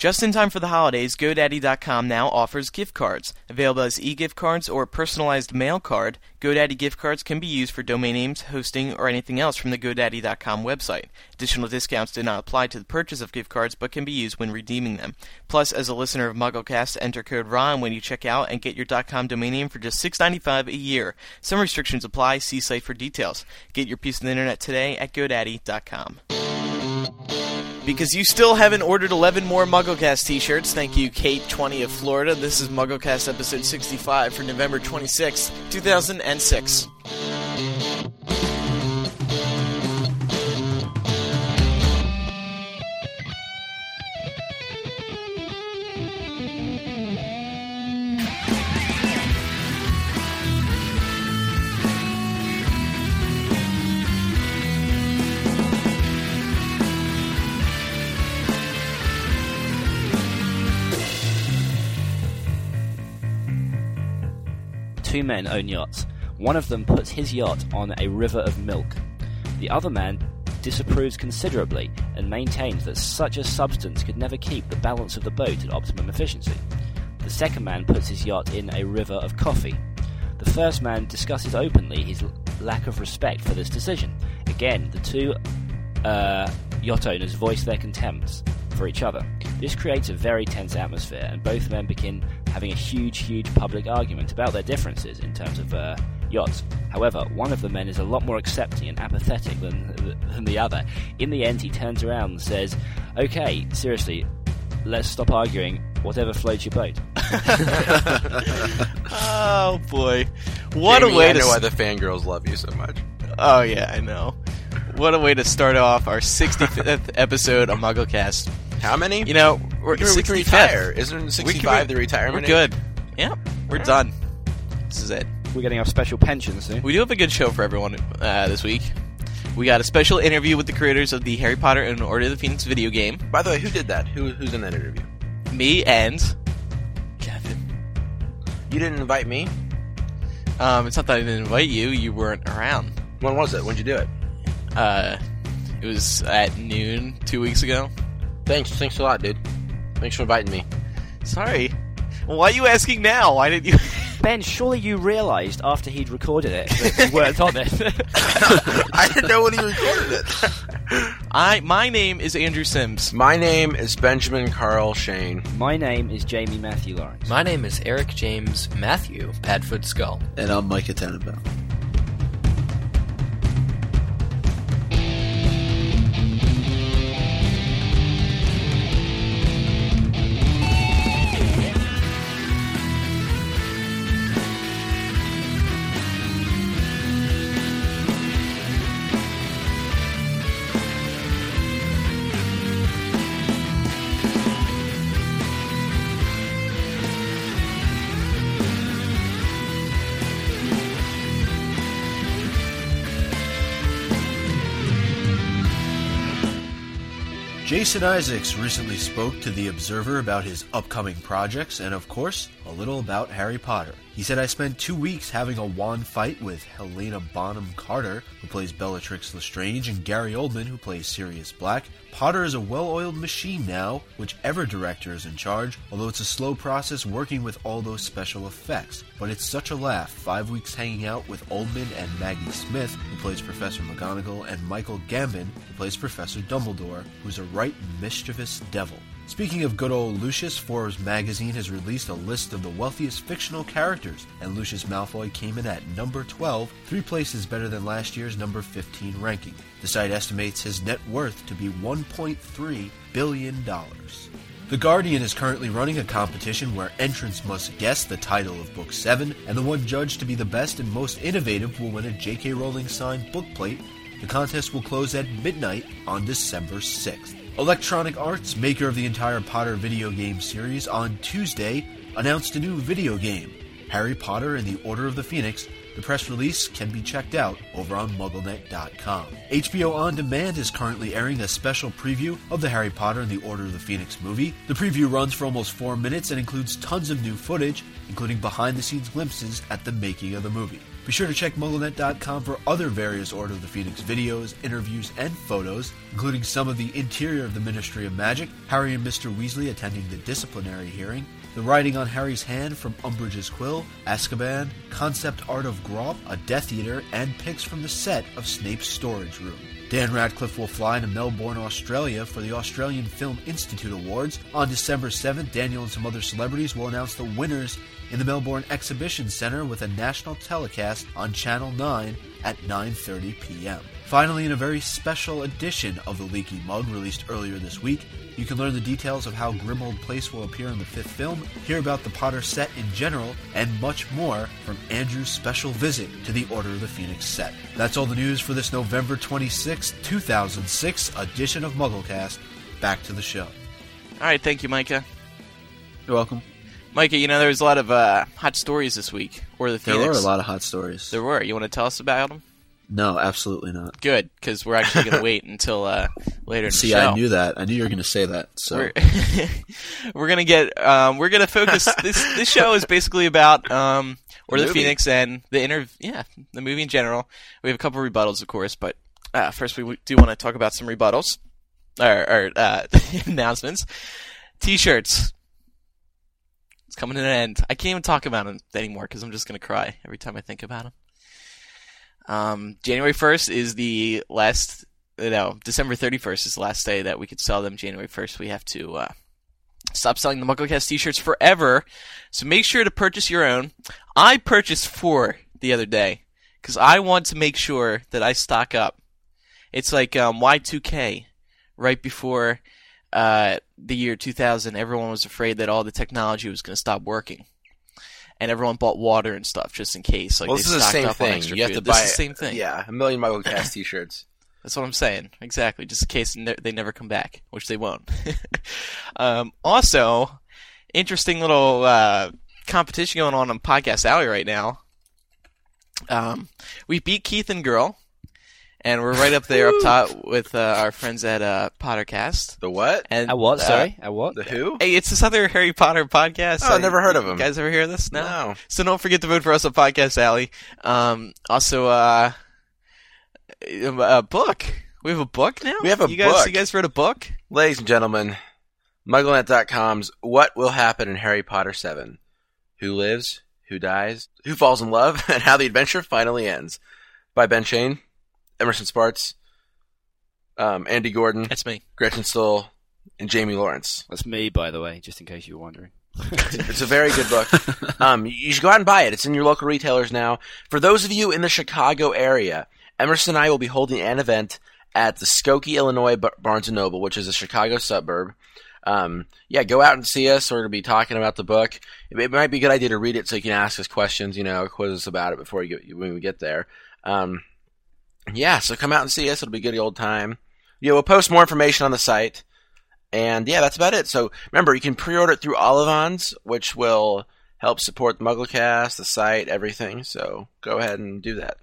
Just in time for the holidays, GoDaddy.com now offers gift cards. Available as e-gift cards or personalized mail card, GoDaddy gift cards can be used for domain names, hosting, or anything else from the GoDaddy.com website. Additional discounts do not apply to the purchase of gift cards but can be used when redeeming them. Plus, as a listener of MuggleCast, enter code RON when you check out and get your .com domain name for just $6.95 a year. Some restrictions apply. See site for details. Get your piece of the internet today at GoDaddy.com because you still haven't ordered 11 more MuggleCast t-shirts. Thank you, Kate20 of Florida. This is MuggleCast episode 65 for November 26, 2006. Two men own yachts. One of them puts his yacht on a river of milk. The other man disapproves considerably and maintains that such a substance could never keep the balance of the boat at optimum efficiency. The second man puts his yacht in a river of coffee. The first man discusses openly his lack of respect for this decision. Again, the two uh, yacht owners voice their contempt for each other. This creates a very tense atmosphere, and both men begin having a huge, huge public argument about their differences in terms of uh, yachts. However, one of the men is a lot more accepting and apathetic than, than the other. In the end, he turns around and says, Okay, seriously, let's stop arguing. Whatever floats your boat. oh boy, what Jamie, a way I to! know why the fangirls love you so much. oh yeah, I know. What a way to start off our 65th episode of MuggleCast. How many? You know, we're we can, we can retire. Isn't 65 the retirement? We're age? good. Yep, we're done. This is it. We're getting our special pension soon. We do have a good show for everyone uh, this week. We got a special interview with the creators of the Harry Potter and Order of the Phoenix video game. By the way, who did that? Who, who's in that interview? Me and Kevin. You didn't invite me. Um, it's not that I didn't invite you; you weren't around. When was it? When'd you do it? Uh, it was at noon two weeks ago. Thanks. Thanks a lot, dude. Thanks for inviting me. Sorry. Why are you asking now? Why didn't you? Ben, surely you realised after he'd recorded it that you weren't on it. I didn't know when he recorded it. I my name is Andrew Sims. My name is Benjamin Carl Schoen. My name is Jamie Matthew Lawrence. My name is Eric James Matthew Padfoot Scull. And I'm Micah Tannenbaum. Jason Isaacs recently spoke to The Observer about his upcoming projects and, of course, a little about Harry Potter. He said, I spent two weeks having a wand fight with Helena Bonham Carter, who plays Bellatrix Lestrange, and Gary Oldman, who plays Sirius Black. Potter is a well oiled machine now, whichever director is in charge, although it's a slow process working with all those special effects. But it's such a laugh, five weeks hanging out with Oldman and Maggie Smith, who plays Professor McGonagall, and Michael Gambon, who plays Professor Dumbledore, who's a right mischievous devil. Speaking of good old Lucius, Forbes magazine has released a list of the wealthiest fictional characters, and Lucius Malfoy came in at number 12, three places better than last year's number 15 ranking. The site estimates his net worth to be $1.3 billion. The Guardian is currently running a competition where entrants must guess the title of Book 7, and the one judged to be the best and most innovative will win a J.K. Rowling signed bookplate. The contest will close at midnight on December 6th. Electronic Arts, maker of the entire Potter video game series, on Tuesday announced a new video game, Harry Potter and the Order of the Phoenix. The press release can be checked out over on MuggleNet.com. HBO On Demand is currently airing a special preview of the Harry Potter and the Order of the Phoenix movie. The preview runs for almost four minutes and includes tons of new footage, including behind the scenes glimpses at the making of the movie. Be sure to check MuggleNet.com for other various Order of the Phoenix videos, interviews, and photos, including some of the interior of the Ministry of Magic, Harry and Mr. Weasley attending the disciplinary hearing, the writing on Harry's hand from Umbridge's quill, Azkaban, concept art of Grawp, a Death Eater, and pics from the set of Snape's storage room. Dan Radcliffe will fly to Melbourne, Australia for the Australian Film Institute Awards. On December 7th, Daniel and some other celebrities will announce the winners in the Melbourne Exhibition Centre with a national telecast on Channel 9 at 9:30 p.m. Finally, in a very special edition of the Leaky Mug released earlier this week, you can learn the details of how Grimmauld Place will appear in the fifth film, hear about the Potter set in general, and much more from Andrew's special visit to the Order of the Phoenix set. That's all the news for this November 26, 2006 edition of MuggleCast. Back to the show. All right, thank you, Micah. You're welcome. Micah, you know there was a lot of uh, hot stories this week, or the There were a lot of hot stories. There were. You want to tell us about them? No, absolutely not. Good, because we're actually going to wait until uh, later in See, the show. I knew that. I knew you were going to say that. So We're, we're gonna get. Um, we're gonna focus. this this show is basically about um, or the, movie. Phoenix and the inter. Yeah, the movie in general. We have a couple of rebuttals, of course, but uh, first we do want to talk about some rebuttals or, or uh, announcements. T-shirts. It's coming to an end. I can't even talk about them anymore because I'm just gonna cry every time I think about them. Um, January 1st is the last no, December 31st is the last day that we could sell them. January 1st, we have to uh, stop selling the MuggleCast t-shirts forever. So make sure to purchase your own. I purchased four the other day because I want to make sure that I stock up. It's like um, Y2K, right before uh, the year 2000. Everyone was afraid that all the technology was going to stop working. And everyone bought water and stuff just in case. Like well, they this is the stocked same up on thing. extra You have food. to This buy is the same thing. Yeah, a million MuggleCast t-shirts. That's what I'm saying. Exactly. Just in case ne- they never come back, which they won't. um, also, interesting little uh, competition going on on Podcast Alley right now. Um, we beat Keith and Girl, and we're right up there up top with uh, our friends at uh, Pottercast. The what? And At what? uh, Sorry, I what? The who? Hey, it's this other Harry Potter podcast. Oh, I've never heard of You 'em. guys ever hear this? No. No. So don't forget to vote for us on Podcast Alley. Um, also, uh, a book. We have a book now. We have a you guys, book. You guys wrote a book. Ladies and gentlemen, MuggleNet.com's What Will Happen in Harry Potter 7? Who lives? Who dies? Who falls in love? And how the adventure finally ends. By Ben Schoen, Emerson Spartz, um, Andy Gordon, That's me. Gretchen Stoll, and Jamie Lawrence. That's me, by the way, just in case you were wondering. It's a very good book. Um, you should go out and buy it. It's in your local retailers now. For those of you in the Chicago area, Emerson and I will be holding an event at the Skokie, Illinois Bar- Barnes and Noble, which is a Chicago suburb. Um, yeah, go out and see us. We're going to be talking about the book. It, it might be a good idea to read it so you can ask us questions, you know, quiz us about it before you get, when we get there. Um, yeah, so come out and see us. It'll be a good old time. Yeah, we'll post more information on the site. And yeah, that's about it. So remember, you can pre-order it through Olivons, which will help support the MuggleCast, the site, everything. So go ahead and do that.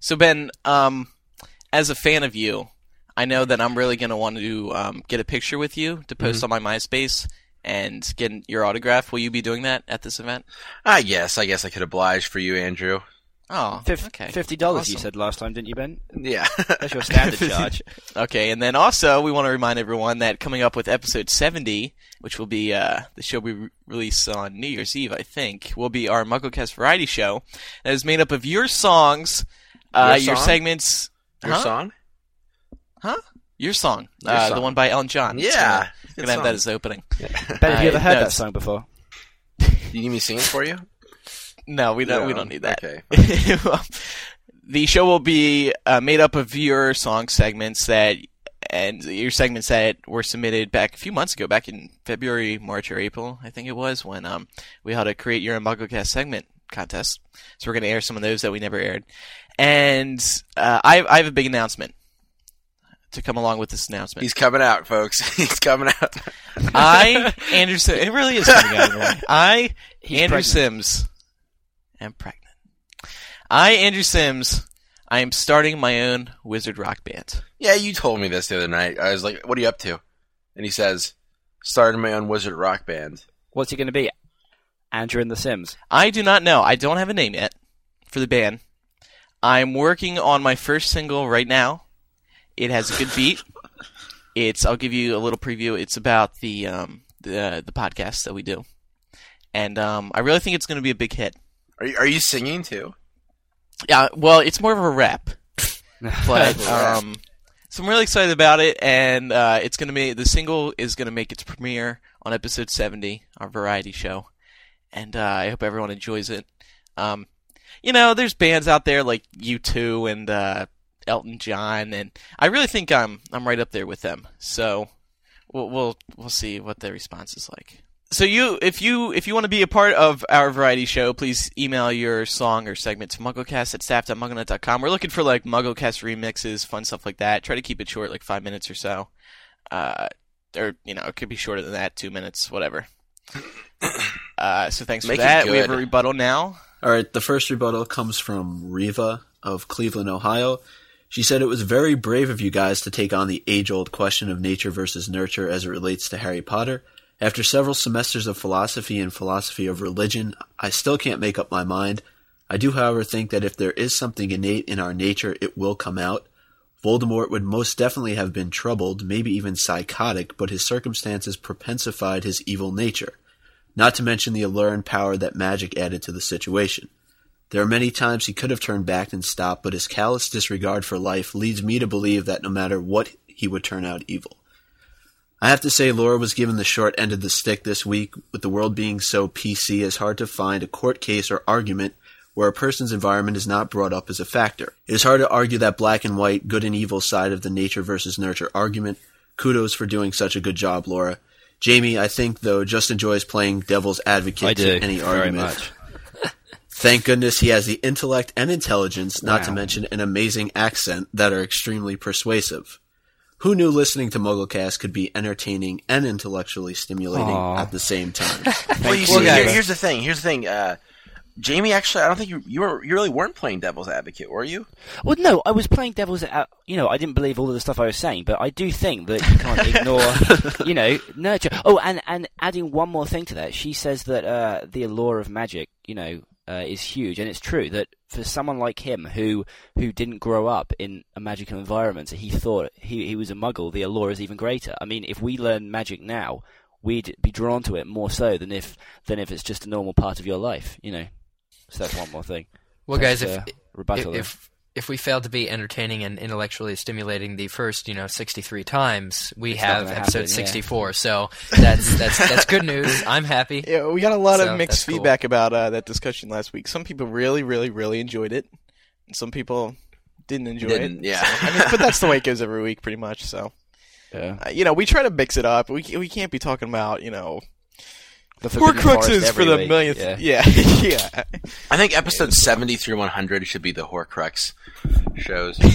So Ben, um, as a fan of you, I know that I'm really gonna want to um, get a picture with you to post Mm-hmm. on my MySpace and get your autograph. Will you be doing that at this event? I guess. I guess I could oblige for you, Andrew. Oh, Fif- okay. Fifty dollars you said last time, didn't you, Ben? Yeah. That's your standard charge. Okay, and then also we want to remind everyone that coming up with episode 70, which will be uh, the show we re- release on New Year's Eve, I think, will be our MuggleCast variety show that is made up of your songs, uh, Your your, segments, Your huh? song? huh? Your song, Your uh, the one by Elton John. It's Yeah. gonna, Good gonna have that as opening. Ben, have you Uh, ever heard no, that song before? You need me to sing it for you? No, we don't. we don't need that. Okay. the show will be uh, made up of your song segments that and your segments that were submitted back a few months ago, back in February, March, or April, I think it was, when um, we held a Create Your Own MuggleCast segment contest. So we're going to air some of those that we never aired. And uh, I, I have a big announcement to come along with this announcement. He's coming out, folks. He's coming out. I, Andrew Sims, it really is coming out of. I, He's Andrew pregnant. Sims, am pregnant. I, Andrew Sims, I am starting my own wizard rock band. Yeah, you told me this the other night. I was like, "What are you up to?" And he says, "Starting my own wizard rock band." What's it going to be? Andrew and the Sims. I do not know. I don't have a name yet. for the band. I'm working on my first single right now. It has a good beat. It's I'll give you a little preview. It's about the um, the the podcast that we do, and um, I really think it's going to be a big hit. Are you, are you singing too? Yeah, well, it's more of a rap, but um, so I'm really excited about it, and uh, it's gonna be the single is gonna make its premiere on episode 70, our variety show, and uh, I hope everyone enjoys it. Um, you know, there's bands out there like U2 and uh, Elton John, and I really think I'm I'm right up there with them. So we'll we'll, we'll see what the response is like. So you, if you, if you want to be a part of our variety show, please email your song or segment to mugglecast at staff.mugglenet.com. We're looking for like mugglecast remixes, fun stuff like that. Try to keep it short, like five minutes or so. Uh, or, you know, it could be shorter than that, two minutes, whatever. Uh, so thanks Make for it that. We have a rebuttal now. All right, the first rebuttal comes from Riva of Cleveland, Ohio. She said it was very brave of you guys to take on the age old question of nature versus nurture as it relates to Harry Potter. After several semesters of philosophy and philosophy of religion, I still can't make up my mind. I do, however, think that if there is something innate in our nature, it will come out. Voldemort would most definitely have been troubled, maybe even psychotic, but his circumstances propensified his evil nature not to mention the allure and power that magic added to the situation. There are many times he could have turned back and stopped, but his callous disregard for life leads me to believe that no matter what, he would turn out evil. I have to say, Laura was given the short end of the stick this week. With the world being so PC, it's hard to find a court case or argument where a person's environment is not brought up as a factor. It is hard to argue that black and white, good and evil side of the nature versus nurture argument. Kudos for doing such a good job, Laura. Jamie, I think though, just enjoys playing devil's advocate I do to any very argument. much. Thank goodness he has the intellect and intelligence, not to mention an amazing accent that are extremely persuasive. Who knew listening to MuggleCast could be entertaining and intellectually stimulating Aw. at the same time? Well, you you, see, here- here's the thing. Here's the thing. Uh, Jamie, actually, I don't think you you, were, you really weren't playing devil's advocate, were you? Well, no, I was playing devil's. Uh, you know, I didn't believe all of the stuff I was saying, but I do think that you can't ignore, you know, nurture. Oh, and and adding one more thing to that, she says that uh, the allure of magic, you know, uh, is huge, and it's true that for someone like him who who didn't grow up in a magical environment, he thought he he was a muggle. The allure is even greater. I mean, if we learn magic now, we'd be drawn to it more so than if than if it's just a normal part of your life, you know. So that's one more thing. Well, That's, guys, if uh, if, if if we fail to be entertaining and intellectually stimulating the first, you know, 63 times, we It's have episode happen, yeah. 64. So that's that's that's good news. I'm happy. Yeah, we got a lot So, of mixed that's cool. feedback about uh, that discussion last week. Some people really, really, really enjoyed it, and some people didn't enjoy Didn't, it. yeah. So, I mean, but that's the way it goes every week, pretty much. So, yeah. uh, you know, we try to mix it up. We we can't be talking about you know The Forbidden Forest Horcruxes for the week, millionth. Yeah. Yeah, yeah. I think episode 70 through 100 should be the Horcrux shows.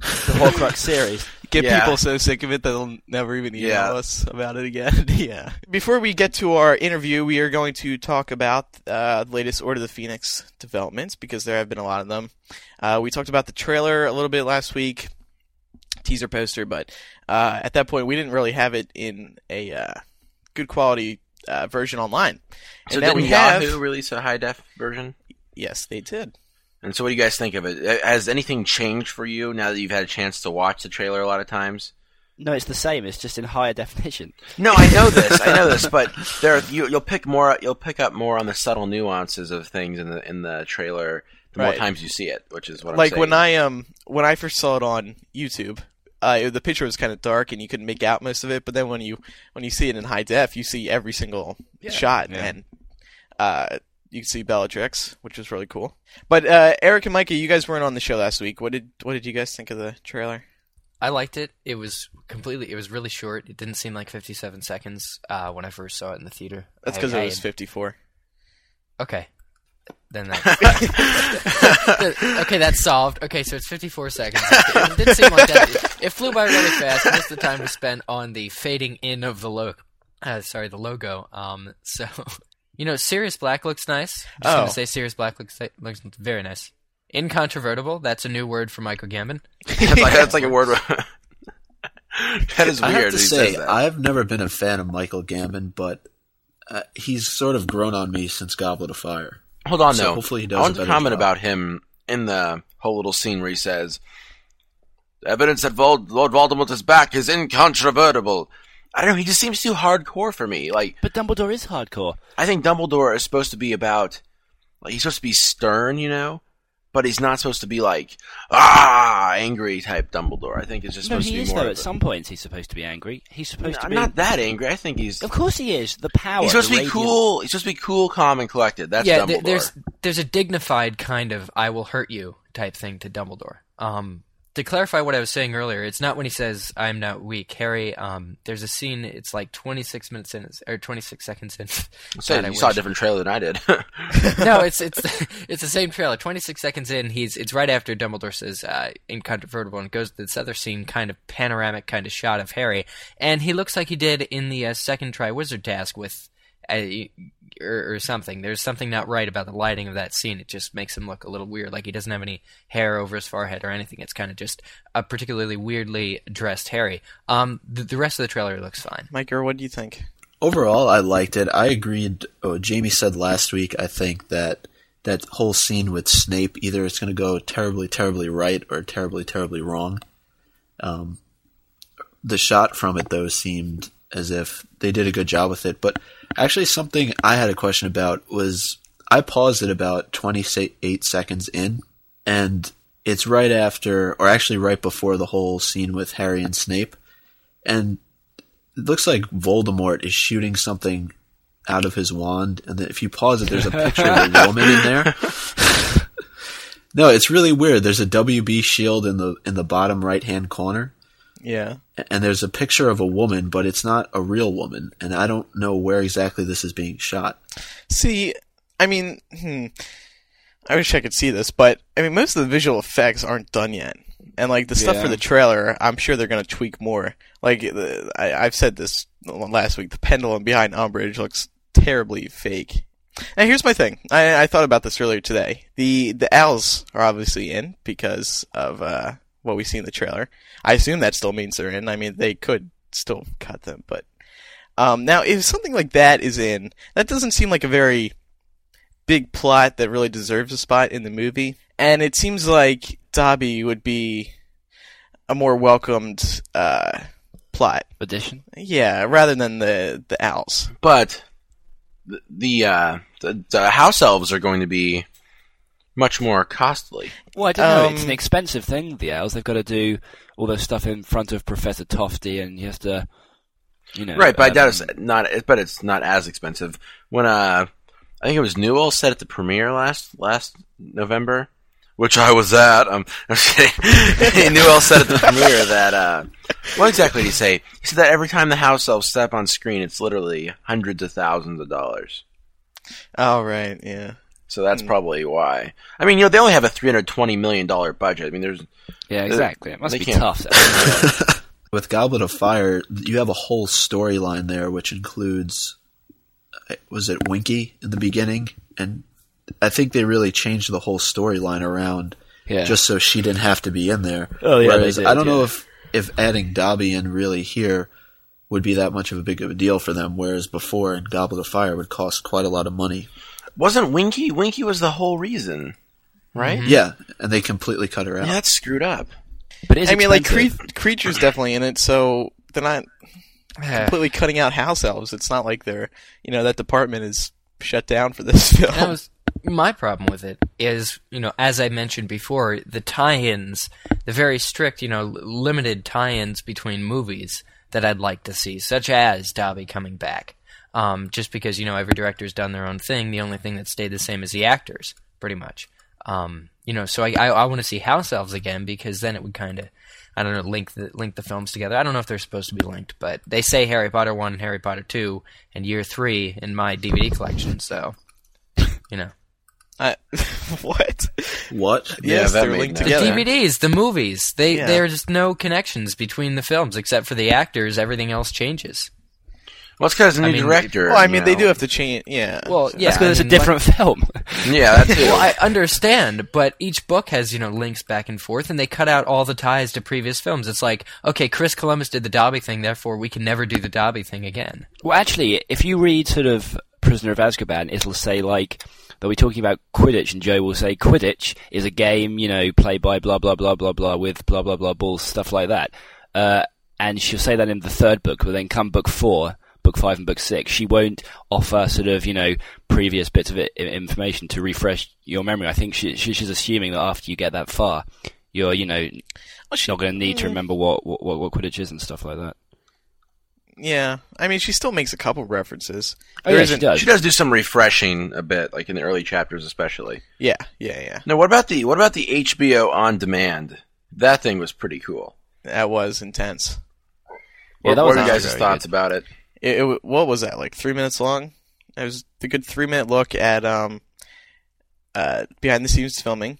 The Horcrux series. Get Yeah. people so sick of it that they'll never even email Yeah. us about it again. yeah. Before we get to our interview, we are going to talk about uh, the latest Order of the Phoenix developments because there have been a lot of them. Uh, we talked about the trailer a little bit last week, teaser poster, but uh, at that point we didn't really have it in a uh, good quality uh, version online. So and now didn't we have. Yahoo release a high def version? Yes, they did. And so what do you guys think of it? Uh, Has anything changed for you now that you've had a chance to watch the trailer a lot of times? No, it's the same. It's just in higher definition. No, I know this. I know this, but there you, you'll pick more. You'll pick up more on the subtle nuances of things in the in the trailer the more times you see it, which is what I'm like saying. when I um when I first saw it on YouTube, uh, the picture was kind of dark and you couldn't make out most of it. But then when you when you see it in high def, you see every single shot, Yeah. and uh, you can see Bellatrix, which was really cool. But uh, Eric and Micah, you guys weren't on the show last week. What did what did you guys think of the trailer? I liked it. It was completely. It was really short. It didn't seem like 57 seconds uh, when I first saw it in the theater. That's because it was 54. Okay. Then that. okay, that's solved. Okay, so it's 54 seconds. It didn't seem like that. It, it flew by really fast. Most of the time was spent on the fading in of the logo. Uh, sorry, the logo. Um, so you know, Sirius Black looks nice. I'm just Oh. gonna say Sirius Black looks looks very nice. Incontrovertible. That's a new word for Michael Gambon. that's, like, that's like a word. that is I weird. have to say. I've never been a fan of Michael Gambon, but uh, he's sort of grown on me since Goblet of Fire. Hold on, So though. hopefully he does I a want to comment job. about him in the whole little scene where he says, The "Evidence that Vol- Lord Voldemort is back is incontrovertible." I don't know. He just seems too hardcore for me. Like But Dumbledore is hardcore. I think Dumbledore is supposed to be about, like he's supposed to be stern, you know, but he's not supposed to be like ah angry type Dumbledore. I think it's just No, supposed he to be is more. though. of At a- some points, he's supposed to be angry. He's supposed No, to be not that angry. I think he's. Of course, he is. The power. He's supposed to be radiant- cool. He's supposed to be cool, calm, and collected. That's yeah, Dumbledore. th- there's there's a dignified kind of "I will hurt you" type thing to Dumbledore. Um, to clarify what I was saying earlier, it's not when he says "I'm not weak." Harry, um, there's a scene. It's like 26 minutes in, or 26 seconds in. So God, I you saw a different trailer than I did. no, it's it's it's the same trailer. 26 seconds in, he's it's right after Dumbledore says uh, incontrovertible, and goes to this other scene, kind of panoramic kind of shot of Harry, and he looks like he did in the uh, second Triwizard Task with. Uh, or, or something. There's something not right about the lighting of that scene. It just makes him look a little weird, like he doesn't have any hair over his forehead or anything. It's kind of just a particularly weirdly dressed Harry. Um, the, the rest of the trailer looks fine. Mike, or what do you think? Overall, I liked it. I agreed. Oh, Jamie said last week. I think that that whole scene with Snape either it's going to go terribly, terribly right or terribly, terribly wrong. Um, the shot from it though seemed as if they did a good job with it. But actually, something I had a question about was I paused it about twenty eight seconds in, and it's right after, or actually right before the whole scene with Harry and Snape, and it looks like Voldemort is shooting something out of his wand, and then if you pause it, there's a picture of a woman in there. no, it's really weird. There's a WB shield in the in the bottom right hand corner, Yeah. and there's a picture of a woman, but it's not a real woman, and I don't know where exactly this is being shot. See, I mean, hmm, I wish I could see this, but I mean, most of the visual effects aren't done yet, and like the stuff for the trailer, I'm sure they're gonna tweak more. Like the, I, I've said this last week, the pendulum behind Umbridge looks terribly fake. And here's my thing. I, I thought about this earlier today. The the owls are obviously in because of uh, what we see in the trailer. I assume that still means they're in. I mean, they could still cut them, but um, now if something like that is in, that doesn't seem like a very big plot that really deserves a spot in the movie. And it seems like Dobby would be a more welcomed uh, plot. Addition. Yeah, rather than the the owls. but the the, uh, the the house elves are going to be much more costly. Well, I don't know. It's Um, an expensive thing. The owls. They've got to do all their stuff in front of Professor Tofty, and you have to, you know. Right, but I um, doubt it's not. But it's not as expensive. When uh, I think it was Newell said at the premiere last last November, which I was at. Um, I'm just kidding. Newell said at the premiere that uh, what exactly did he say? He said that every time the house elves step on screen, it's literally hundreds of thousands of dollars. Oh right, yeah. So that's probably why. I mean, you know, they only have a three hundred twenty million dollar budget. I mean, there's Yeah, exactly. It must be can't- tough. With Goblet of Fire, you have a whole storyline there, which includes uh, was it Winky in the beginning, and I think they really changed the whole storyline around yeah. just so she didn't have to be in there. Oh, yeah, Whereas did, I don't know if if adding Dobby in really here would be that much of a big of a deal for them. Whereas before in Goblet of Fire would cost quite a lot of money. Wasn't Winky. Winky was the whole reason, right? Mm-hmm. Yeah, and they completely cut her out. Yeah, that's screwed up. but it's I mean, like cre- creatures definitely in it, so they're not completely cutting out house elves. It's not like they're you know that department is shut down for this film. That was my problem with it is, you know, as I mentioned before, the tie-ins, the very strict, you know, limited tie-ins between movies that I'd like to see, such as Dobby coming back. Um, just because you know every director's done their own thing, the only thing that stayed the same is the actors, pretty much. Um, you know, so I I, I want to see house elves again because then it would kind of I don't know link the link the films together. I don't know if they're supposed to be linked, but they say Harry Potter one and Harry Potter two and Year three in my DVD collection, so you know. I, what? What? yes, that they're made linked no The. DVDs, the movies, they Yeah. there's no connections between the films except for the actors. Everything else changes. Well, it's because a new I mean, director. Well, I you mean, they know. do have to change. Yeah. Well, yeah, That's because it's I a mean, different film. Yeah, that too. Well, I understand, but each book has you know links back and forth, and they cut out all the ties to previous films. It's like, okay, Chris Columbus did the Dobby thing, therefore we can never do the Dobby thing again. Well, actually, if you read sort of Prisoner of Azkaban, it'll say like they'll be talking about Quidditch, and Joe will say Quidditch is a game, you know, played by blah blah blah blah blah with blah blah blah balls, stuff like that. Uh, and she'll say that in the third book, but then come book four, book five, and book six, she won't offer sort of you know previous bits of it, information to refresh your memory. I think she, she, she's assuming that after you get that far, you're you know Well, she- not going to need to mm. remember what, what what what Quidditch is and stuff like that. Yeah, I mean, she still makes a couple references. Oh, yeah, she does. She does do some refreshing a bit, like in the early chapters, especially. Yeah, yeah, yeah. Now, what about the what about the HBO on demand? That thing was pretty cool. That was intense. Yeah, what that what was are you guys' thoughts good. about it? It, it, what was that? Like three minutes long. It was a good three minute look at um, uh, behind the scenes filming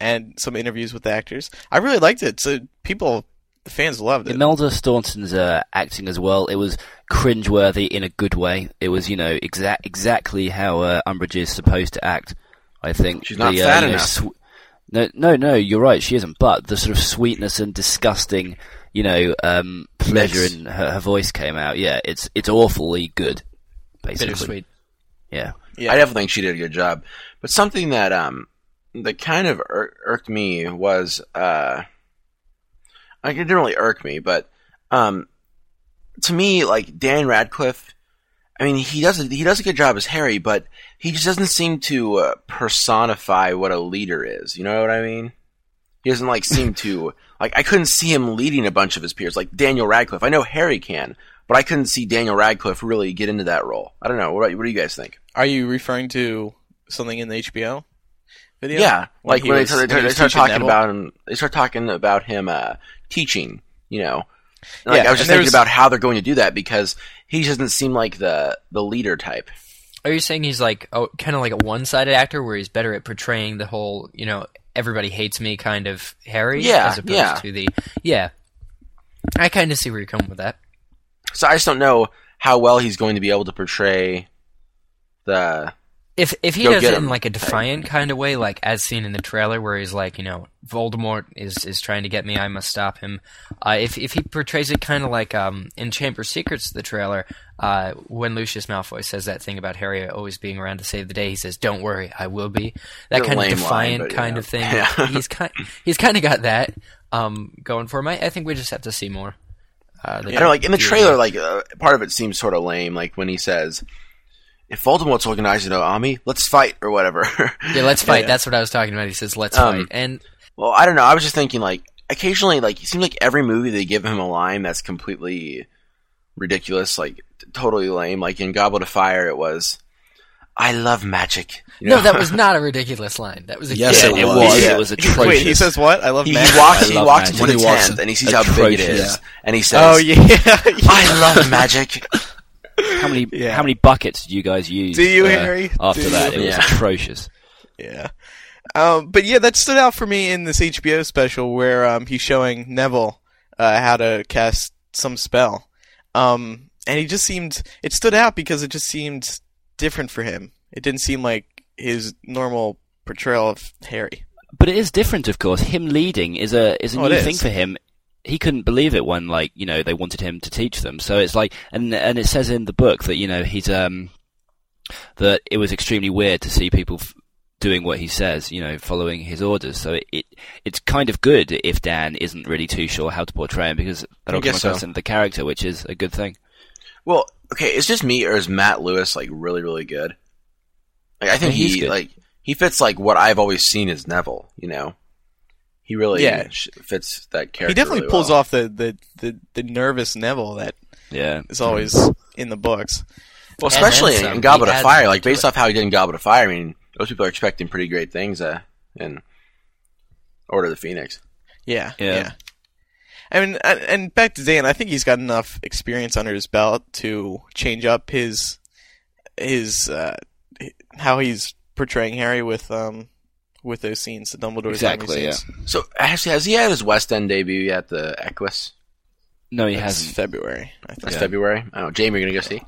and some interviews with the actors. I really liked it. So people, the fans loved it. Imelda Staunton's uh, acting as well. It was cringeworthy in a good way. It was, you know, exact exactly how uh, Umbridge is supposed to act. I think She's not The, fat you know, enough. sw- no, no, no. You're right. She isn't. But the sort of sweetness and disgusting, you know, um, pleasure Mix. in her, her voice came out. Yeah, it's it's awfully good. Basically, Bittersweet. yeah. Yeah. I definitely think she did a good job. But something that um that kind of ir- irked me was uh like it didn't really irk me, but um to me like Dan Radcliffe, I mean he does a, he does a good job as Harry, but he just doesn't seem to uh, personify what a leader is. You know what I mean? He doesn't like seem to like I couldn't see him leading a bunch of his peers like Daniel Radcliffe. I know Harry can, but I couldn't see Daniel Radcliffe really get into that role. I don't know. What, what do you guys think? Are you referring to something in the HBO video? Yeah, like he when, was- they, when he they start talking Neville? about him, they start talking about him uh, teaching. You know, And, like, Yeah, I was just thinking about how they're going to do that because he doesn't seem like the the leader type. Are you saying he's like oh, kind of like a one-sided actor where he's better at portraying the whole, you know, everybody hates me kind of Harry Yeah, as opposed yeah. to the yeah. I kind of see where you're coming with that. So I just don't know how well he's going to be able to portray the. If if he Go does it in like a defiant kind of way, like as seen in the trailer, where he's like, you know, Voldemort is is trying to get me, I must stop him. Uh, if if he portrays it kind of like um, in Chamber Secrets, the trailer, uh, when Lucius Malfoy says that thing about Harry always being around to save the day, he says, "Don't worry, I will be." That kind of lame line, defiant kind yeah. of thing. Yeah. he's kind he's kind of got that um, going for him. I, I think we just have to see more. Uh, I don't know, like in the trailer, like uh, part of it seems sort of lame. Like when he says, "If Voldemort's organizing an army, let's fight" or whatever. yeah, let's fight. Yeah. That's what I was talking about. He says, "Let's Um, fight," and Well, I don't know. I was just thinking, like, occasionally, like, it seems like every movie they give him a line that's completely ridiculous, like, t- totally lame. Like in Goblet of Fire, it was, "I love magic." You no, that was not a ridiculous line. That was a Yes, Yeah, it it was. was. Yeah. It was atrocious. Wait, he says what? I love he, he walks. I He walks magic. into When the tent and he sees how big it is, Atrocious. and he says, Oh yeah. "I love magic." How many Yeah. how many buckets did you guys use? Do you, uh, Harry? After Do that, you? it was Yeah. atrocious. Yeah. Um, but yeah, that stood out for me in this HBO special where um, he's showing Neville uh, how to cast some spell. Um, and he just seemed, it stood out because it just seemed different for him. It didn't seem like his normal portrayal of Harry. But it is different, of course. Him leading is a is a Oh, new is. thing for him. He couldn't believe it when, like, you know, they wanted him to teach them. So it's like, and and it says in the book that you know he's um that it was extremely weird to see people f- doing what he says, you know, following his orders. So it, it it's kind of good if Dan isn't really too sure how to portray him because that'll come across so. in the character, which is a good thing. Well, okay, is just me or is Matt Lewis like really, really good? Like, I think he's he good. like he fits like what I've always seen as Neville. You know, he really Yeah. fits that character. He definitely really pulls well. off the, the, the, the nervous Neville that Yeah, is always in the books. Well, especially in, some. Goblet of Fire, like based it. off how he did in Goblet of Fire. I mean, those people are expecting pretty great things uh, in Order of the Phoenix. Yeah, Yeah. yeah. I mean, and- and back to Dan, I think he's got enough experience under his belt to change up his his uh, how he's portraying Harry with um with those scenes, the Dumbledore Exactly, scenes. So, actually, has he had his West End debut yet? The Equus no, he hasn't. February. I think. last Yeah. February. Oh, Jamie, you're gonna go see?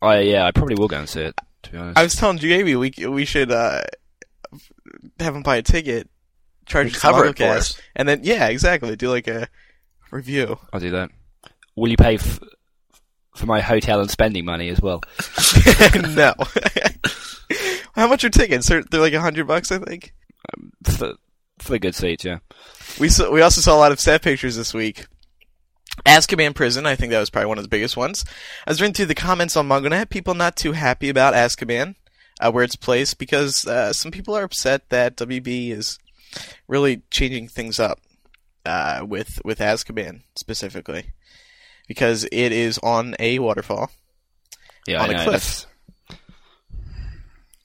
I yeah, I probably will go and see it. To be honest, I was telling Jamie we we should uh, have him buy a ticket, charge us Cover some it for us. and then yeah, exactly, do like a review. I'll do that. Will you pay f- for my hotel and spending money as well? no. how much are tickets? They're, they're like a hundred bucks, I think. for, for the good seats, yeah. We saw, we also saw a lot of set pictures this week. Azkaban Prison, I think that was probably one of the biggest ones. I was reading through the comments on MuggleNet. People not too happy about Azkaban, uh, where it's placed, because uh, some people are upset that WB is really changing things up uh, with with Azkaban specifically, because it is on a waterfall. Yeah, On I a know, cliff. that's-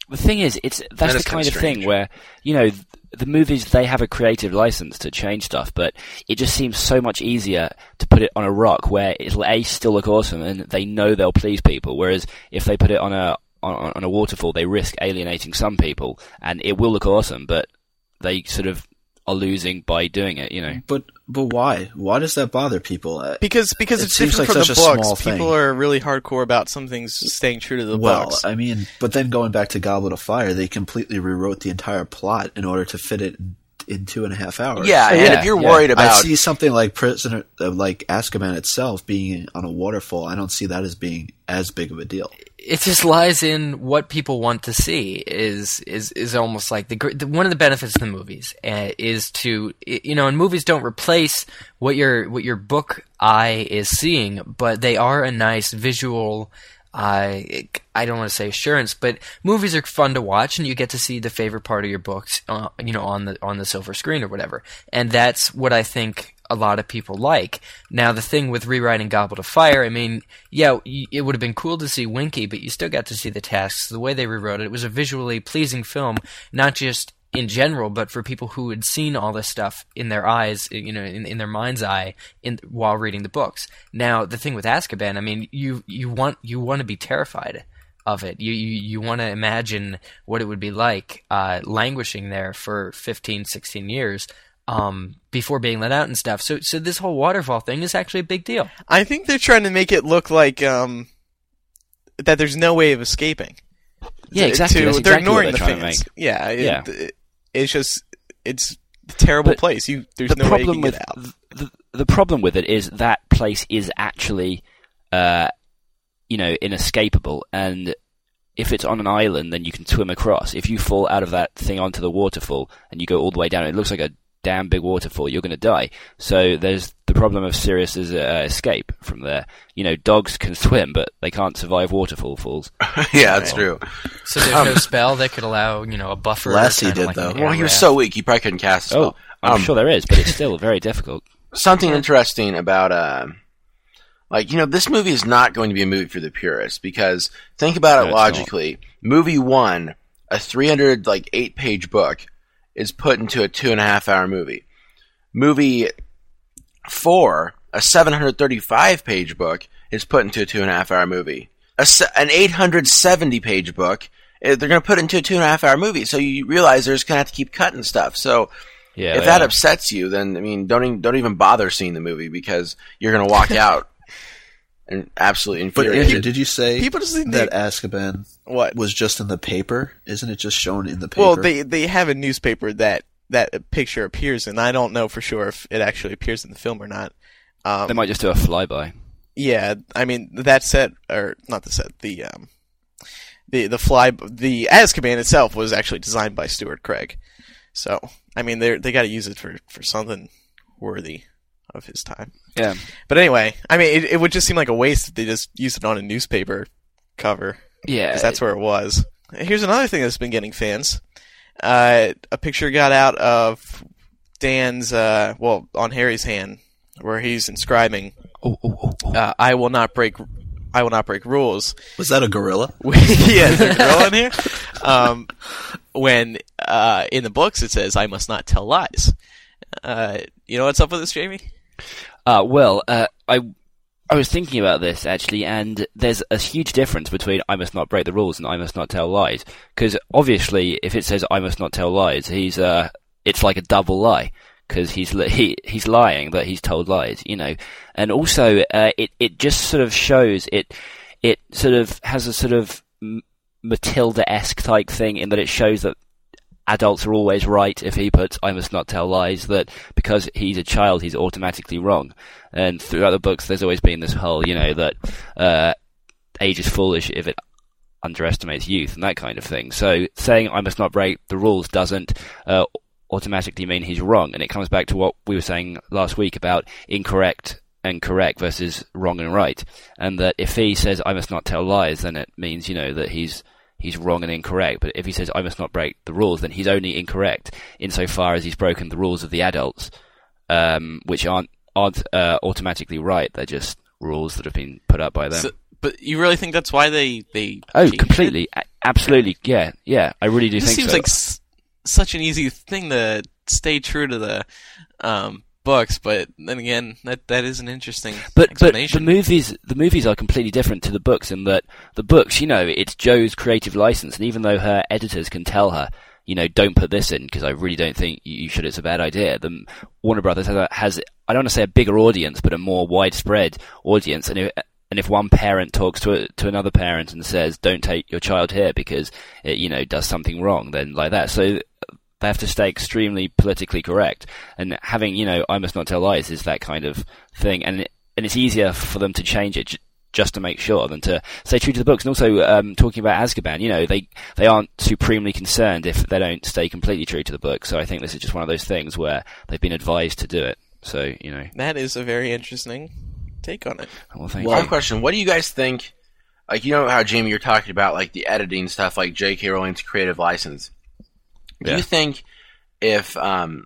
The thing is, it's that's That the kind kinda thing where you know the movies they have a creative license to change stuff, but it just seems so much easier to put it on a rock where it'll a still look awesome and they know they'll please people. Whereas if they put it on a on, on a waterfall, they risk alienating some people, and it will look awesome, but they sort of are losing by doing it. You know, But but why? Why does that bother people? Uh, Because because It it's seems different like from such the a books. small People thing. are really hardcore about some things staying true to the well, books. I mean, but then going back to Goblet of Fire, they completely rewrote the entire plot in order to fit it in, in two and a half hours. Yeah, and yeah, if you're yeah. worried about, I see something like Prisoner, uh, like Azkaban itself, being on a waterfall. I don't see that as being as big of a deal. It just lies in what people want to see is is is almost like the, one of the benefits of the movies uh, is to you know and movies don't replace what your what your book eye is seeing but they are a nice visual uh, I don't want to say assurance, but movies are fun to watch, and you get to see the favorite part of your books, uh, you know, on the on the silver screen or whatever. And that's what I think a lot of people like. Now, the thing with rewriting Goblet of Fire, I mean, yeah, it would have been cool to see Winky, but you still got to see the tasks. The way they rewrote it, it was a visually pleasing film, not just in general, but for people who had seen all this stuff in their eyes, you know, in, in their mind's eye, in while reading the books. Now, the thing with Azkaban, I mean, you you want you want to be terrified of it. You you, you want to imagine what it would be like uh, languishing there for 15, 16 years um, before being let out and stuff. So so this whole waterfall thing is actually a big deal. I think they're trying to make it look like um, that there's no way of escaping. Yeah, exactly. to- That's they're ignoring they're the fans. Yeah, it- Yeah. it- it's just it's a terrible But place. You there's the no way you problem can with get out. the, the problem with it is that place is actually, uh, you know, inescapable. And if it's on an island, then you can swim across. If you fall out of that thing onto the waterfall and you go all the way down, it looks like a damn big waterfall. You're going to die. So there's the problem of Sirius's uh, escape from there. You know, dogs can swim, but they can't survive waterfall falls. yeah, that's true. So there's no spell that could allow you know a buffer. Lassie kinda did, like though. Well, he was so weak, he probably couldn't cast a Oh. I'm Um, sure there is, but it's still very difficult. something interesting about uh, like you know this movie is not going to be a movie for the purists because think about No, it it's logically movie one a 300 like eight page book is put into a two and a half hour movie. Movie four a 735 page book is put into a two and a half hour movie. A, an 870 page book eh, they're going to put into a two and a half hour movie. So you realize they're just going to have to keep cutting stuff. So Yeah, if that upsets you, then I mean, don't even, don't even bother seeing the movie because you're going to walk out and absolutely But Andrew, did you say People just think that they- Azkaban What? was just in the paper? Isn't it just shown in the paper? Well, they they have a newspaper that that picture appears in. I don't know for sure if it actually appears in the film or not. Um, They might just do a flyby. Yeah, I mean that set or not the set the um the the fly the Azkaban itself was actually designed by Stuart Craig. So I mean they they got to use it for for something worthy of his time. Yeah. But anyway, I mean it, it would just seem like a waste if they just used it on a newspaper cover Yeah. 'cause that's where it was. Here's another thing that's been getting fans. Uh, a picture got out of Dan's uh well on Harry's hand where he's inscribing Oh, oh, oh, oh. uh, I will not break I will not break rules. was that a gorilla? yeah, there's a girl in here. Um, when uh, in the books it says I must not tell lies. Uh, you know what's up with this, Jamie? Uh, well, uh, I I was thinking about this actually, and there's a huge difference between I must not break the rules and I must not tell lies. Because obviously, if it says I must not tell lies, he's uh, it's like a double lie because he's he he's lying that he's told lies, you know. And also, uh, it it just sort of shows it it sort of has a sort of M- Matilda-esque type thing in that it shows that adults are always right if he puts I must not tell lies that because he's a child he's automatically wrong and throughout the books there's always been this whole you know that uh, age is foolish if it underestimates youth and that kind of thing. So saying I must not break the rules doesn't uh, automatically mean he's wrong. And it comes back to what we were saying last week about incorrect and correct versus wrong and right. And that if he says I must not tell lies, then it means, you know, that he's he's wrong and incorrect. But if he says I must not break the rules, then he's only incorrect insofar as he's broken the rules of the adults, um, which aren't aren't uh, automatically right. They're just rules that have been put up by them. So, but you really think that's why they they? oh, changed it? completely, absolutely, yeah, yeah. I really do It think seems so. like s- such an easy thing to stay true to the um, books, but then again, that that is an interesting But but the movies the movies are completely different to the books in that the books, you know, it's Jo's creative license, and even though her editors can tell her, you know, don't put this in because I really don't think you should. It's a bad idea. The Warner Brothers has, a, has I don't want to say a bigger audience, but a more widespread audience, and if, and if one parent talks to a, to another parent and says, "Don't take your child here because it, you know, does something wrong," then like that. So they have to stay extremely politically correct. And having, you know, I must not tell lies is that kind of thing. And it, and it's easier for them to change it j- just to make sure than to stay true to the books. And also, um, talking about Azkaban, you know, they, they aren't supremely concerned if they don't stay completely true to the book. So I think this is just one of those things where they've been advised to do it. So, you know, that is a very interesting take on it. well, thank One you. question: What do you guys think? Like, you know how Jamie, you're talking about like the editing stuff, like J.K. Rowling's creative license. Do Yeah. you think if um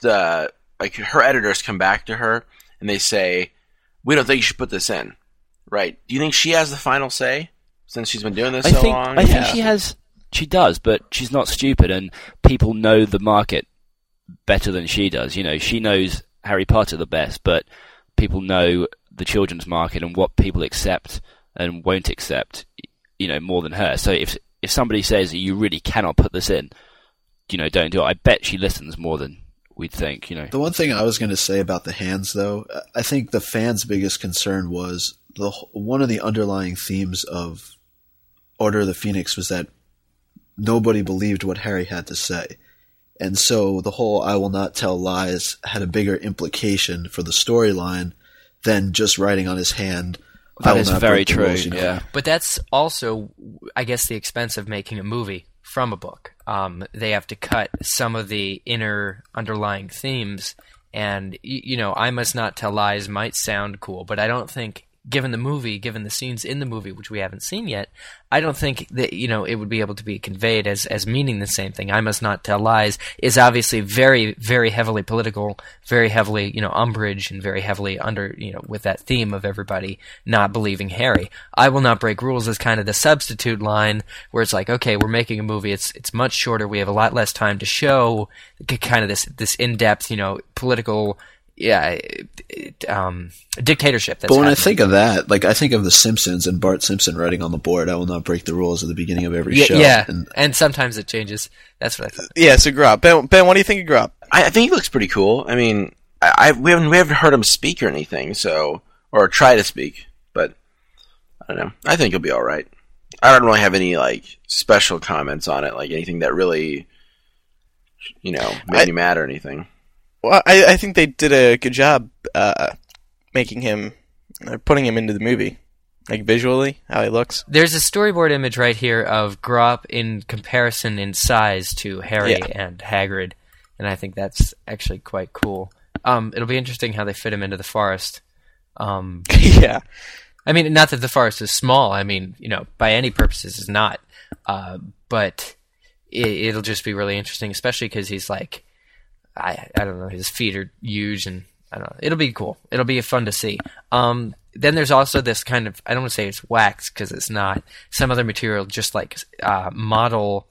the like her editors come back to her and they say, "We don't think you should put this in," right? Do you think she has the final say since she's been doing this I so think long? I Yeah. think she has. She does, but she's not stupid, and people know the market better than she does. You know, she knows Harry Potter the best, but people know the children's market and what people accept and won't accept. You know, more than her. So if if somebody says you really cannot put this in, you know, don't do it. I bet she listens more than we'd think. You know, The one thing I was going to say about the hands, though, I think the fans' biggest concern was the one of the underlying themes of Order of the Phoenix was that nobody believed what Harry had to say, and so the whole "I will not tell lies" had a bigger implication for the storyline than just writing on his hand. "I that will is not very true. rules," you know? Yeah. But that's also, I guess, the expense of making a movie from a book. Um, they have to cut some of the inner underlying themes, and you know, I must not tell lies might sound cool, but I don't think, given the movie, given the scenes in the movie which we haven't seen yet, I don't think that you know it would be able to be conveyed as as meaning the same thing. I must not tell lies is obviously very very heavily political, very heavily you know Umbridge and very heavily under you know with that theme of everybody not believing Harry. I will not break rules is kind of the substitute line where it's like okay we're making a movie it's it's much shorter we have a lot less time to show kind of this this in depth you know political yeah it- it, um dictatorship that's But when I think of that, like I think of The Simpsons and Bart Simpson writing on the board, "I will not break the rules" at the beginning of every yeah, show. yeah. And and sometimes it changes that's what I thought. Yeah, so Grawp. Ben, ben, what do you think of Grawp? I, I think he looks pretty cool. I mean, I, I we haven't we haven't heard him speak or anything, so or try to speak, but I don't know. I think he'll be all right. I don't really have any like special comments on it, like anything that really, you know, made I- me mad or anything. Well, I, I think they did a good job uh, making him, uh, putting him into the movie, like visually, how he looks. There's a storyboard image right here of Grawp in comparison in size to Harry Yeah. and Hagrid, and I think that's actually quite cool. Um, it'll be interesting how they fit him into the forest. Um, yeah, I mean, not that the forest is small. I mean, you know, by any purposes, is not. Uh, but it, it'll just be really interesting, especially because he's like, I I don't know, his feet are huge, and I don't know. It'll be cool. It'll be fun to see. Um, then there's also this kind of I don't want to say it's wax because it's not some other material, just like uh, model.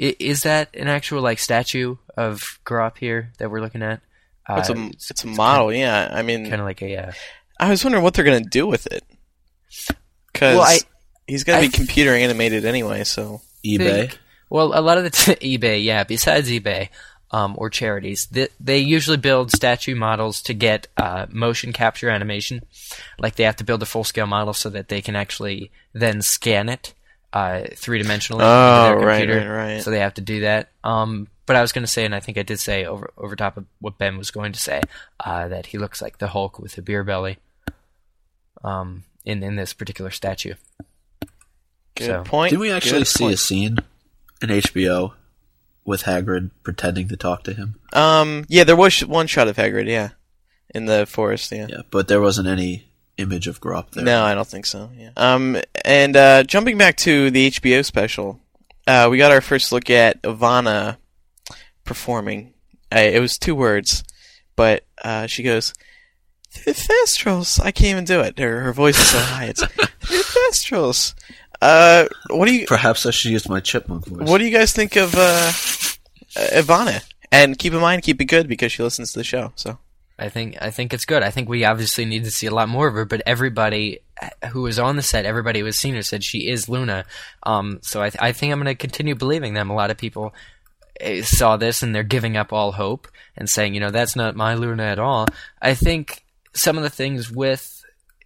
I, is that an actual like statue of Grawp here that we're looking at? Uh, it's a it's a model. Yeah, I mean, kind of like a uh, I was wondering what they're gonna do with it, because Well, he's gonna I be computer animated anyway. So eBay. think- well, a lot of the t- eBay, yeah. Besides eBay um, or charities, th- they usually build statue models to get uh, motion capture animation. Like they have to build a full scale model so that they can actually then scan it uh, three dimensionally Oh, into their computer. right, right. So they have to do that. Um, but I was going to say, and I think I did say over over top of what Ben was going to say, uh, that he looks like the Hulk with a beer belly. Um, in in this particular statue. Good So point. Did we actually Good see a scene in HBO with Hagrid pretending to talk to him? Um, yeah, there was one shot of Hagrid. Yeah, in the forest. Yeah. Yeah, but there wasn't any image of Grawp there. No, I don't think so. Yeah. Um, and uh, jumping back to the HBO special, uh, we got our first look at Evanna performing. Uh, it was two words, but uh, she goes, The "Thestrals." I can't even do it. Her her voice is so high. It's Thestrals. Uh, what do you Perhaps I should use my chipmunk voice. what do you guys think of uh, uh, Evanna? And keep in mind, keep it good because she listens to the show. So I think I think it's good. I think we obviously need to see a lot more of her, but everybody who was on the set, everybody who has seen her said she is Luna. Um, so I, I think I'm going to continue believing them. A lot of people eh, saw this and they're giving up all hope and saying, you know, that's not my Luna at all. I think some of the things with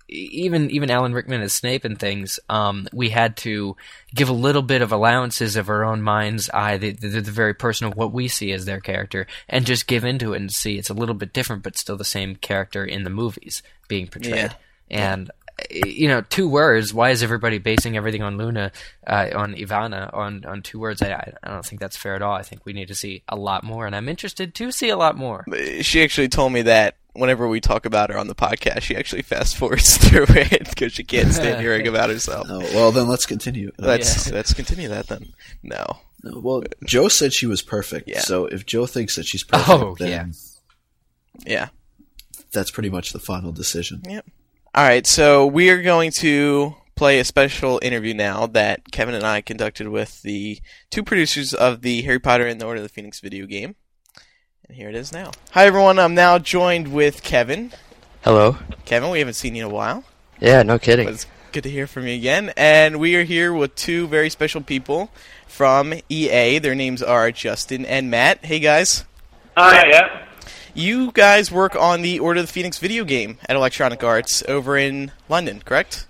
even even Alan Rickman as Snape and things, um, we had to give a little bit of allowances of our own mind's eye, the, the, the very person of what we see as their character, and just give into it and see it's a little bit different, but still the same character in the movies being portrayed. Yeah. And you know, two words. Why is everybody basing everything on Luna, uh, on Evanna, on on two words? I I don't think that's fair at all. I think we need to see a lot more, and I'm interested to see a lot more. she actually told me that whenever we talk about her on the podcast, she actually fast forwards through it because she can't stand hearing about herself. Oh, well, then let's continue. Oh, let's let's continue that then. No. No, well, Jo said she was perfect. Yeah. So if Jo thinks that she's oh, perfect, Oh, then yeah. Yeah. that's pretty much the final decision. Yep. All right. So we are going to play a special interview now that Kevin and I conducted with the two producers of the Harry Potter and the Order of the Phoenix video game. And here it is now. Hi everyone. I'm now joined with Kevin. Hello. Kevin, we haven't seen you in a while. Yeah, no kidding. But it's good to hear from you again. And we are here with two very special people from EA. Their names are Justin and Matt. Hey guys. Hi, yeah. You guys work on the Order of the Phoenix video game at Electronic Arts over in London, correct?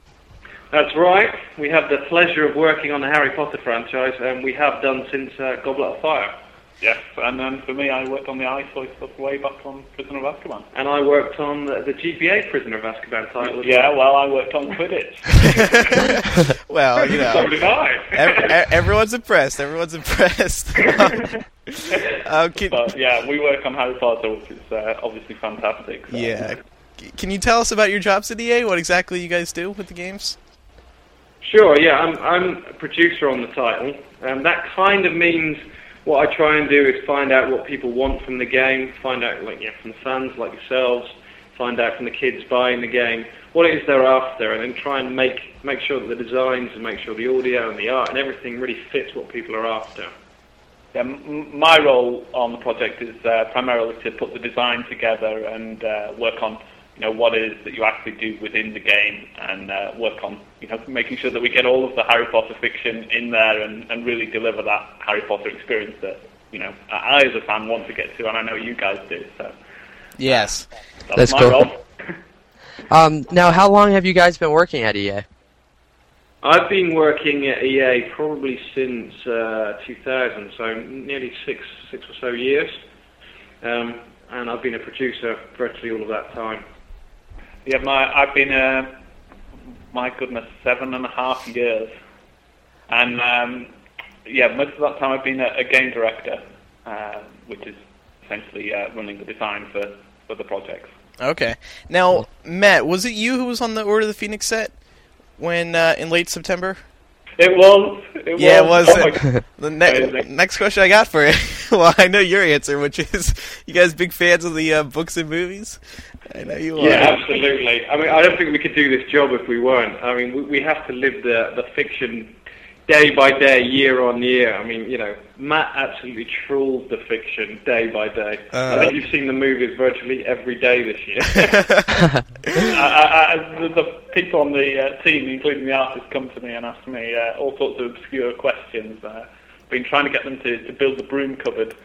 That's right. We have the pleasure of working on the Harry Potter franchise, and we have done since uh, Goblet of Fire. Yes, and then for me, I worked on the EyeToy stuff way back on Prisoner of Azkaban. And I worked on the, the GBA Prisoner of Azkaban title. as Yeah, well. well, I worked on Quidditch. Well, you know. so know, did I. ev- everyone's impressed. Everyone's impressed. uh, can, but yeah, we work on Harry Potter, which is uh, obviously fantastic. so- yeah. Can you tell us about your jobs at EA? What exactly you guys do with the games? Sure, yeah. I'm, I'm a producer on the title, and that kind of means what I try and do is find out what people want from the game, find out like yeah, from the fans like yourselves, find out from the kids buying the game what it is they're after, and then try and make make sure that the designs and make sure the audio and the art and everything really fits what people are after. Yeah, m- my role on the project is uh, primarily to put the design together and uh, work on, you know, what it is that you actually do within the game, and uh, work on, you know, making sure that we get all of the Harry Potter fiction in there and, and really deliver that Harry Potter experience that, you know, I as a fan want to get to, and I know you guys do. So Yes. that's, That's my cool. role. Um, now, how long have you guys been working at EA? I've been working at EA probably since uh, 2000, so nearly six six or so years, um, and I've been a producer virtually all of that time. Yeah, my I've been uh, my goodness seven and a half years, and um, yeah, most of that time I've been a, a game director, uh, which is essentially uh, running the design for for the projects. Okay. Now, Matt, was it you who was on the Order of the Phoenix set when uh, in late September? It was. It Yeah, was. was oh it? The ne- next question I got for you. well, I know your answer, which is, you guys big fans of the uh, books and movies? I know you are. Yeah, absolutely. I mean, I don't think we could do this job if we weren't. I mean, we, we have to live the the fiction day by day, year on year. I mean, you know, Matt absolutely trawls the fiction day by day. Uh, I think you've seen the movies virtually every day this year. I, I, I, the, the people on the uh, team, including the artists, come to me and ask me uh, all sorts of obscure questions. Uh, I've been trying to get them to, to build the broom cupboard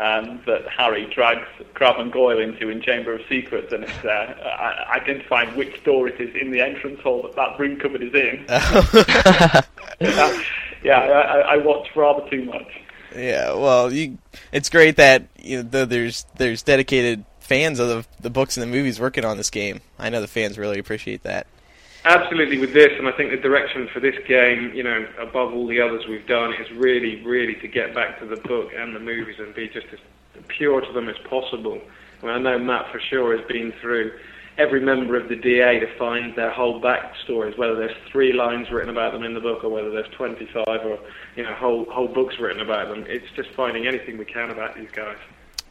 um, that Harry drags Crabbe and Goyle into in Chamber of Secrets, and it's uh, identifying which door it is in the entrance hall that that broom cupboard is in. Uh, yeah, I, I- I watch rather too much. Yeah, well, you, it's great that you know, though there's there's dedicated fans of the, the books and the movies working on this game. I know the fans really appreciate that. Absolutely, with this, and I think the direction for this game, you know, above all the others we've done, is really, really to get back to the book and the movies and be just as pure to them as possible. I, mean, I know Matt for sure has been through every member of the DA to find their whole backstories, whether there's three lines written about them in the book or whether there's 25 or you know whole whole books written about them. It's just finding anything we can about these guys.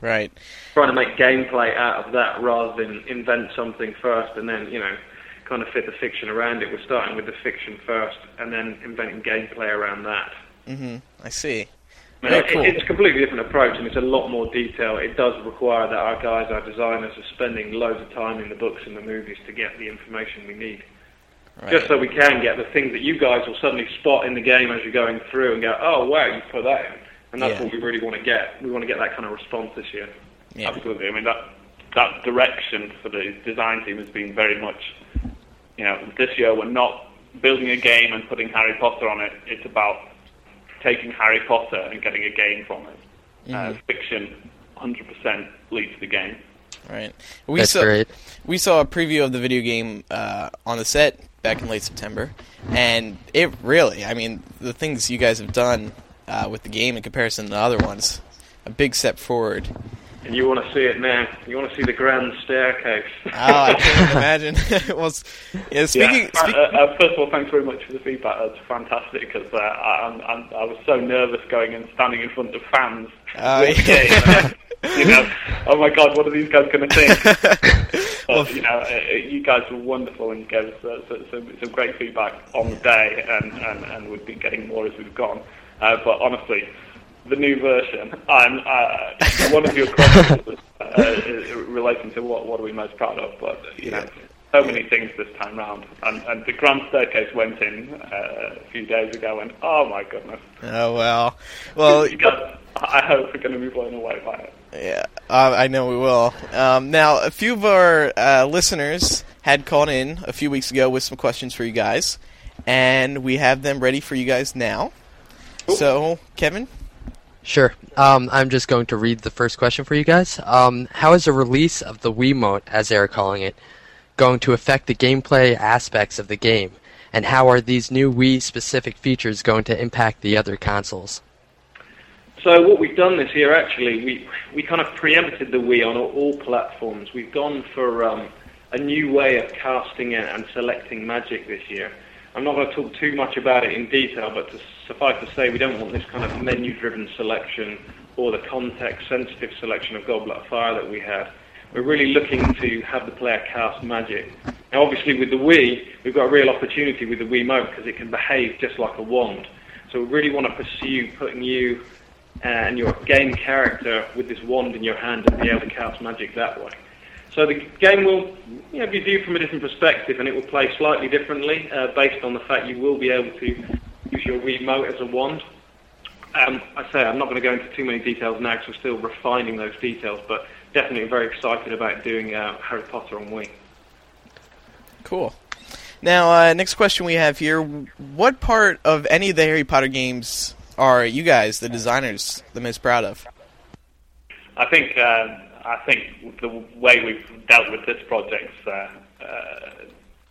Right. Trying to make gameplay out of that rather than invent something first and then you know kind of fit the fiction around it. We're starting with the fiction first and then inventing gameplay around that. Mm-hmm. I see. I mean, it, it's a completely different approach, and it's a lot more detail. It does require that our guys, our designers, are spending loads of time in the books and the movies to get the information we need. Right. Just so we can get the things that you guys will suddenly spot in the game as you're going through and go, oh, wow, you put that in. And that's Yeah. what we really want to get. We want to get that kind of response this year. Yeah. Absolutely. I mean that that direction for the design team has been very much, you know, this year we're not building a game and putting Harry Potter on it. It's about taking Harry Potter and getting a game from it. Uh, fiction, 100% leads the game. Right. We That's saw great. we saw a preview of the video game uh, on the set back in late September, and it really, I mean, the things you guys have done uh, with the game in comparison to the other ones, a big step forward. And you want to see it now. You want to see the grand staircase. Oh, I can't imagine. well, s- yeah, speaking, yeah. speak- uh, uh, first of all, thanks very much for the feedback. That's fantastic because uh, I, I'm, was so nervous going and standing in front of fans. Oh, yeah. you know, oh my God, what are these guys going to think? but, you know, uh, uh, you guys were wonderful and gave us uh, some, some, some great feedback on the day, and, and, and we've been getting more as we've gone. Uh, but honestly, the new version, I'm, uh, one of your questions was uh, relating to what, what are we most proud of, but, you know, so many things this time round. And, and the grand staircase went in uh, a few days ago, and oh my goodness. oh well, well, I hope we're going to be blown away by it. Yeah, uh, I know we will. Um, now, a few of our uh, listeners had called in a few weeks ago with some questions for you guys, and we have them ready for you guys now. So, Kevin, Sure. Um, I'm just going to read the first question for you guys. Um, how is the release of the Wiimote, as they are calling it, going to affect the gameplay aspects of the game? And how are these new Wii-specific features going to impact the other consoles? So what we've done this year, actually, we we kind of preempted the Wii on all, all platforms. We've gone for um, a new way of casting it and selecting magic this year. I'm not going to talk too much about it in detail, but to suffice to say, we don't want this kind of menu-driven selection or the context-sensitive selection of Goblet of Fire that we had. We're really looking to have the player cast magic. Now, obviously, with the Wii, we've got a real opportunity with the Wii Wiimote because it can behave just like a wand. So we really want to pursue putting you uh, and your game character with this wand in your hand and be able to cast magic that way. So the game will you know, be viewed from a different perspective and it will play slightly differently uh, based on the fact you will be able to use your remote as a wand. Um, I say I'm not going to go into too many details now because we're still refining those details, but definitely very excited about doing uh, Harry Potter on Wii. cool. Now, uh, next question we have here: What part of any of the Harry Potter games are you guys, the designers, the most proud of? I think uh, I think the way we've dealt with this project, uh, uh,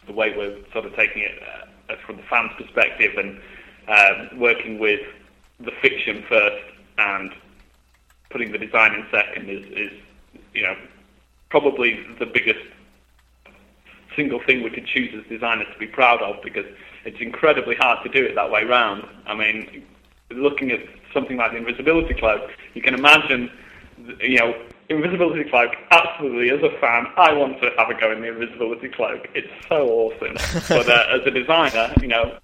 the way we're sort of taking it uh, from the fans' perspective and uh, working with the fiction first and putting the design in second is, is you know probably the biggest single thing we could choose as designers to be proud of because it's incredibly hard to do it that way round. I mean, looking at something like the invisibility cloak, you can imagine, you know, invisibility cloak. Absolutely, as a fan, I want to have a go in the invisibility cloak. It's so awesome. but uh, as a designer, you know,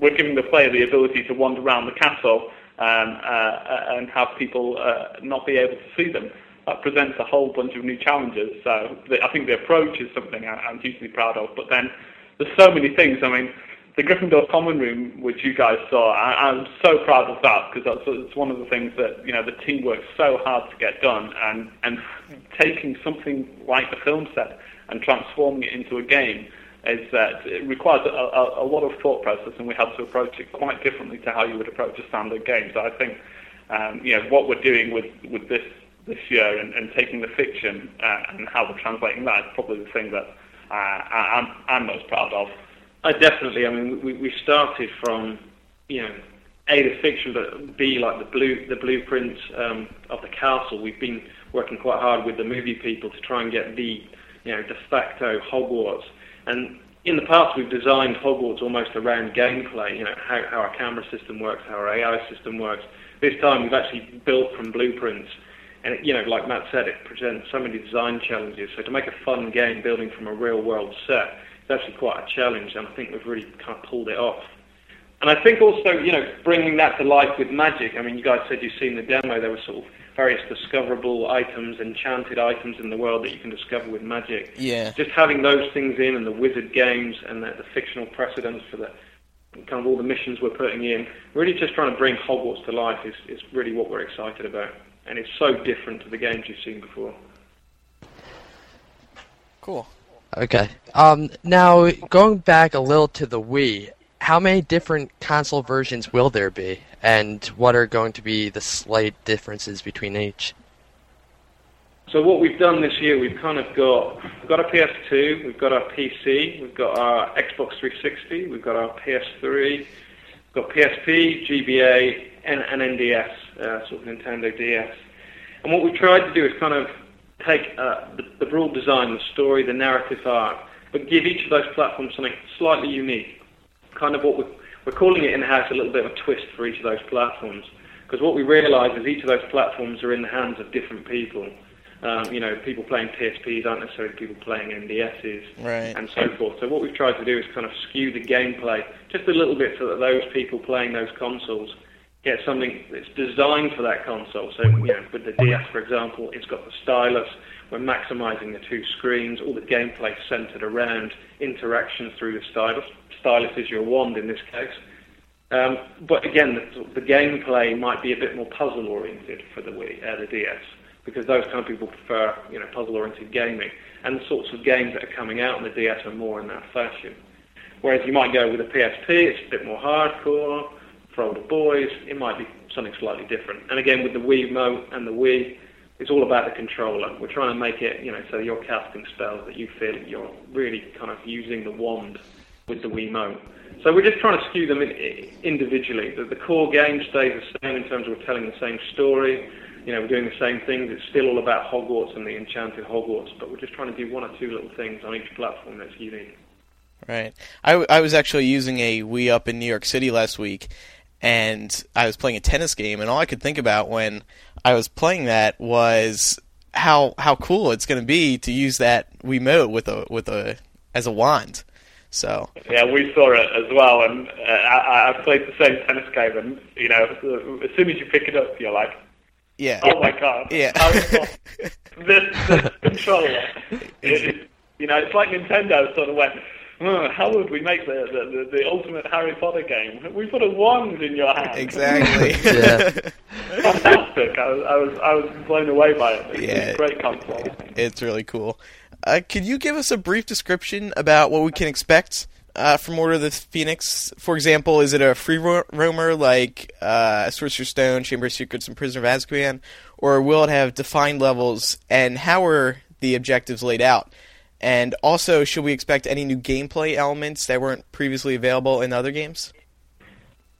we're giving the player the ability to wander around the castle um, uh, and have people uh, not be able to see them. That presents a whole bunch of new challenges. So the, I think the approach is something I, I'm hugely proud of. But then there's so many things. I mean, the Gryffindor common room, which you guys saw, I, I'm so proud of that because that's it's one of the things that you know the team worked so hard to get done, and and taking something like the film set and transforming it into a game is that it requires a, a, a lot of thought process, and we had to approach it quite differently to how you would approach a standard game. So I think um, you know what we're doing with with this this year and, and taking the fiction uh, and how we're translating that is probably the thing that uh, I- I'm I'm most proud of. I definitely. I mean, we we started from you know a the fiction, but b like the blue the blueprints um, of the castle. We've been working quite hard with the movie people to try and get the you know de facto Hogwarts. And in the past, we've designed Hogwarts almost around gameplay. You know how how our camera system works, how our AI system works. This time, we've actually built from blueprints. And you know, like Matt said, it presents so many design challenges. So to make a fun game building from a real world set is actually quite a challenge, and I think we've really kind of pulled it off. And I think also, you know, bringing that to life with magic. I mean, you guys said you've seen the demo. There were sort of various discoverable items, enchanted items in the world that you can discover with magic. Yeah. Just having those things in, and the wizard games, and the, the fictional precedents for the kind of all the missions we're putting in. Really, just trying to bring Hogwarts to life is, is really what we're excited about, and it's so different to the games you've seen before. Cool. Okay. Um, now, going back a little to the Wii, how many different console versions will there be, and what are going to be the slight differences between each? So what we've done this year, we've kind of got we've got a PS2, we've got our PC, we've got our Xbox 360, we've got our PS3, we've got PSP, GBA, and, and NDS, uh, sort of Nintendo DS. And what we've tried to do is kind of take uh, the, the broad design, the story, the narrative arc, but give each of those platforms something slightly unique. Kind of what we're, we're calling it in-house a little bit of a twist for each of those platforms. Because what we realise is each of those platforms are in the hands of different people. Um, you know, people playing PSPs aren't necessarily people playing NDSs Right. and so forth. So what we've tried to do is kind of skew the gameplay just a little bit so that those people playing those consoles get something that's designed for that console. So, you know, with the DS, for example, it's got the stylus. We're maximizing the two screens. All the gameplay centered around interaction through the stylus. Stylus is your wand in this case. Um, but again, the, the gameplay might be a bit more puzzle-oriented for the Wii, uh, the DS, because those kind of people prefer, you know, puzzle-oriented gaming. And the sorts of games that are coming out on the DS are more in that fashion. Whereas you might go with a PSP, it's a bit more hardcore, for older boys, it might be something slightly different. And again, with the Wii Remote and the Wii, it's all about the controller. We're trying to make it, you know, so you're casting spells that you feel you're really kind of using the wand with the Wii Remote. So we're just trying to skew them in, individually. The, the core game stays the same in terms of we're telling the same story. You know, we're doing the same things. It's still all about Hogwarts and the enchanted Hogwarts, but we're just trying to do one or two little things on each platform that's unique. Right. I, w- I was actually using a Wii up in New York City last week, and I was playing a tennis game, and all I could think about when I was playing that was how how cool it's going to be to use that Wiimote with a with a as a wand. So Yeah, we saw it as well, and uh, I, I played the same tennis game, and you know, as soon as you pick it up, you're like, yeah, oh my god, Yeah. this, this controller? It, you know, it's like Nintendo sort of went. "Oh, how would we make the, the, the, the ultimate Harry Potter game? We put a wand in your hand. exactly. Yeah. Fantastic! I was, I was I was blown away by it. It's Yeah. a great console. it's really cool. Uh, could you give us a brief description about what we can expect uh, from Order of the Phoenix? For example, is it a free ro- roamer like uh, Sorcerer's Stone, Chamber of Secrets, and Prisoner of Azkaban, or will it have defined levels? And how are the objectives laid out? And also, should we expect any new gameplay elements that weren't previously available in other games?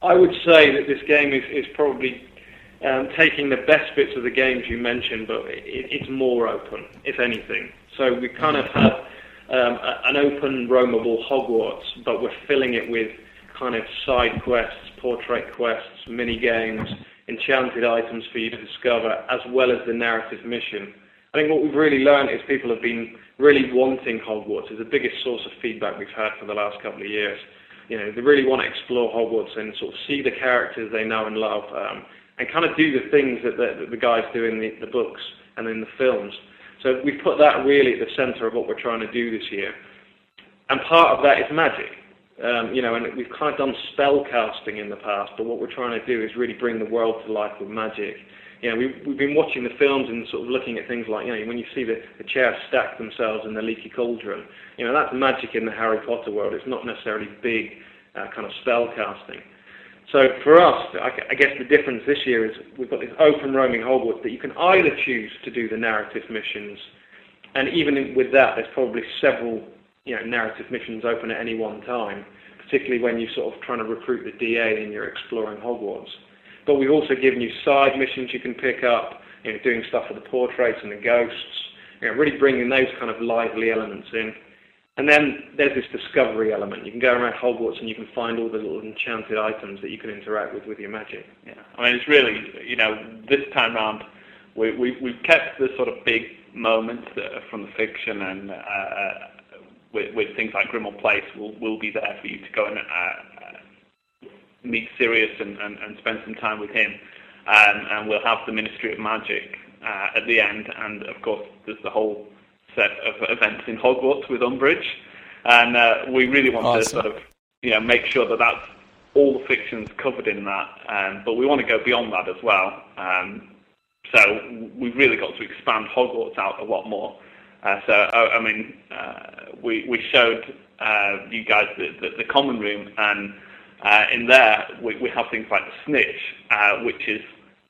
I would say that this game is, is probably um, taking the best bits of the games you mentioned, but it, it's more open, if anything. So we kind of have um, a, an open, roamable Hogwarts, but we're filling it with kind of side quests, portrait quests, mini games, enchanted items for you to discover, as well as the narrative mission. I think what we've really learned is people have been really wanting Hogwarts. It's the biggest source of feedback we've had for the last couple of years. You know, they really want to explore Hogwarts and sort of see the characters they know and love, um, and kind of do the things that the, that the guys do in the, the books and in the films. So we've put that really at the centre of what we're trying to do this year. And part of that is magic. Um, you know, and we've kind of done spell casting in the past, but what we're trying to do is really bring the world to life with magic. You know, we've, we've been watching the films and sort of looking at things like, you know, when you see the, the chairs stack themselves in the leaky cauldron, you know, that's magic in the Harry Potter world. It's not necessarily big uh, kind of spell casting. So for us, I, I guess the difference this year is we've got this open roaming Hogwarts that you can either choose to do the narrative missions, and even with that, there's probably several you know narrative missions open at any one time, particularly when you're sort of trying to recruit the DA and you're exploring Hogwarts. But we've also given you side missions you can pick up, you know, doing stuff with the portraits and the ghosts, you know, really bringing those kind of lively elements in. And then there's this discovery element. You can go around Hogwarts and you can find all the little enchanted items that you can interact with with your magic. Yeah, I mean, it's really, you know, this time round, we, we, we've kept the sort of big moments from the fiction and uh, with, with things like Grimmauld Place will will be there for you to go and uh, meet Sirius and, and, and spend some time with him. Um, and we'll have the Ministry of Magic uh, at the end, and of course there's the whole set of events in Hogwarts with Umbridge, and uh, we really want Awesome. to sort of you know make sure that that's all the fictions covered in that, um, but we want to go beyond that as well. Um, so we've really got to expand Hogwarts out a lot more. Uh, so I, I mean, uh, we we showed uh, you guys the, the, the common room, and in there we, have things like the snitch, uh, which is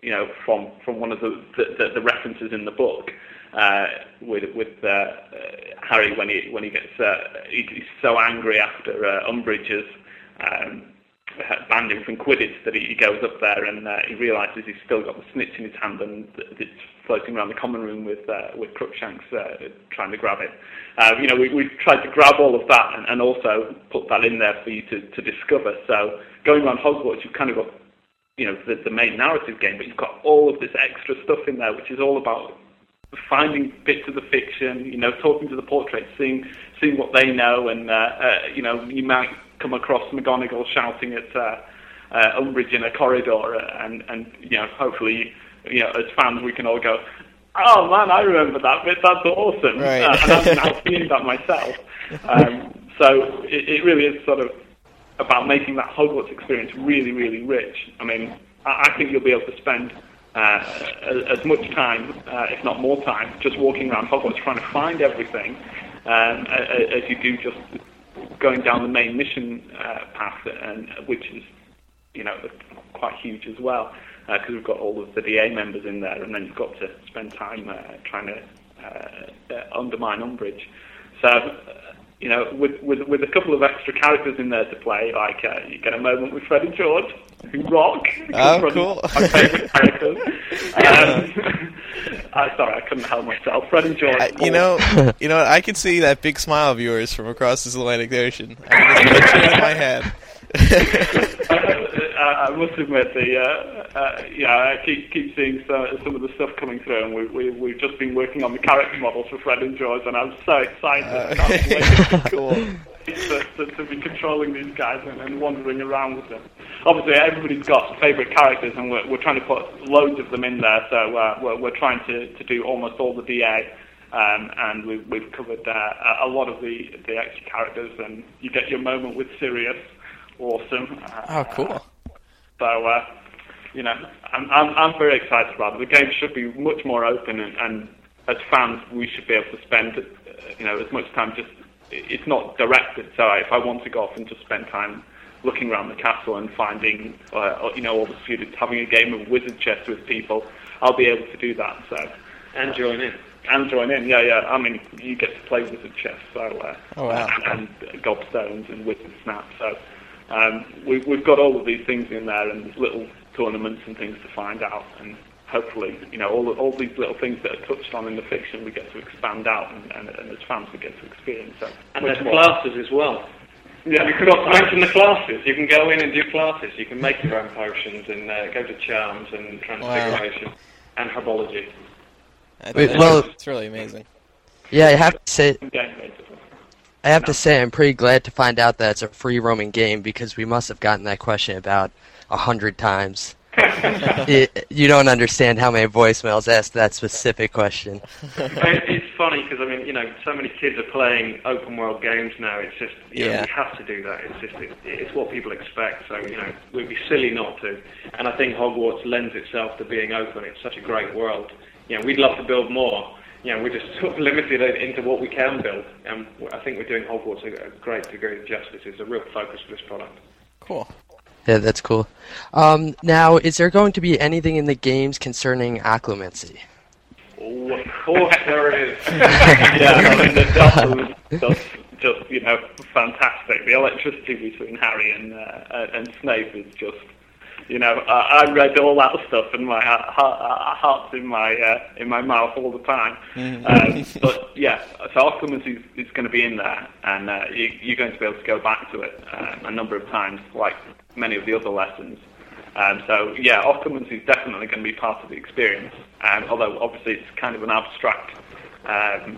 you know from from one of the the, the, references in the book. Uh, with with uh, uh, Harry when he when he gets uh, he, he's so angry after uh, Umbridge's um, banned him from Quidditch that he, goes up there and uh, he realises he's still got the snitch in his hand and it's floating around the common room with uh, with Crookshanks uh, trying to grab it. Uh, you know, we, we've tried to grab all of that and, and also put that in there for you to, to discover. So going around Hogwarts, you've kind of got you know the, the main narrative game, but you've got all of this extra stuff in there, which is all about finding bits of the fiction, you know, talking to the portraits, seeing seeing what they know, and uh, uh, you know, you might come across McGonagall shouting at uh, uh, Umbridge in a corridor, and and you know, hopefully, you know, as fans, we can all go, "Oh man, I remember that bit. That's awesome!" Right. Uh, and I'm now seeing that myself. Um, so it, it really is sort of about making that Hogwarts experience really, really rich. I mean, I, I think you'll be able to spend uh, as, as much time, uh, if not more time, just walking around Hogwarts trying to find everything, a- as you do just going down the main mission uh, path, and which is, you know, quite huge as well, because we've got all of the DA members in there, and then you've got to spend time uh, trying to uh, uh, undermine Umbridge. So, uh, you know, with, with with a couple of extra characters in there to play, like uh, you get a moment with Fred and George, who rock. Oh, cool. My favourite characters. Um, uh, sorry, I couldn't help myself. Fred and George. You know, you know, I can see that big smile of yours from across this Atlantic Ocean. I can just picture it in my head. I, must admit, the uh, uh, yeah, I keep keep seeing some, some of the stuff coming through, and we, we we've just been working on the character models for Fred and George, and I'm so excited. Can't cool. to, to, to be controlling these guys and, and wandering around with them. Obviously, everybody's got favourite characters, and we're, we're trying to put loads of them in there. So uh, we're, we're trying to, to do almost all the DA, um, and we've, we've covered uh, a- a lot of the, the extra characters. And you get your moment with Sirius, awesome. Uh, Oh, cool. So, uh, you know, I'm, I'm, I'm very excited about it. The game should be much more open, and, and as fans, we should be able to spend, uh, you know, as much time just. It's not directed, so if I want to go off and just spend time looking around the castle and finding, uh, you know, all the students having a game of wizard chess with people, I'll be able to do that. So, And join in. and join in, yeah, yeah. I mean, you get to play wizard chess, so uh, Oh, wow. and, and gobstones and wizard snap. So um, we, we've got all of these things in there and little tournaments and things to find out, and hopefully, you know, all all these little things that are touched on in the fiction, we get to expand out, and, and, and as fans, we get to experience. that. And there's more. classes as well. Yeah, You forgot to mention the classes. You can go in and do classes. You can make your own potions and uh, go to charms and transfiguration and herbology. Wait, well- it's really amazing. Yeah, I have to say, Game, basically. I have to say, I'm pretty glad to find out that it's a free roaming game because we must have gotten that question about a hundred times. it, you don't understand how many voicemails ask that specific question. It's funny because I mean, you know, so many kids are playing open world games now. It's just, you know, Yeah. we have to do that. It's just, it, it's what people expect. So, you know, we'd be silly not to. And I think Hogwarts lends itself to being open. It's such a great world. You know, we'd love to build more. You know, we're just sort of limited into what we can build. And I think we're doing Hogwarts a, a great degree of justice. It's a real focus for this product. Cool. Yeah, that's cool. Um, now, is there going to be anything in the games concerning Occlumency? Oh, of course there is. yeah, I mean, the stuff, stuff just you know fantastic. The electricity between Harry and uh, and Snape is just you know, I, I read all that stuff, and my heart, heart, heart's in my uh, in my mouth all the time. Mm-hmm. Um, but yeah, so Occlumency is, is going to be in there, and uh, you, you're going to be able to go back to it um, a number of times, like many of the other lessons. Um, so yeah, Occlumency is definitely going to be part of the experience. Um, although obviously it's kind of an abstract um,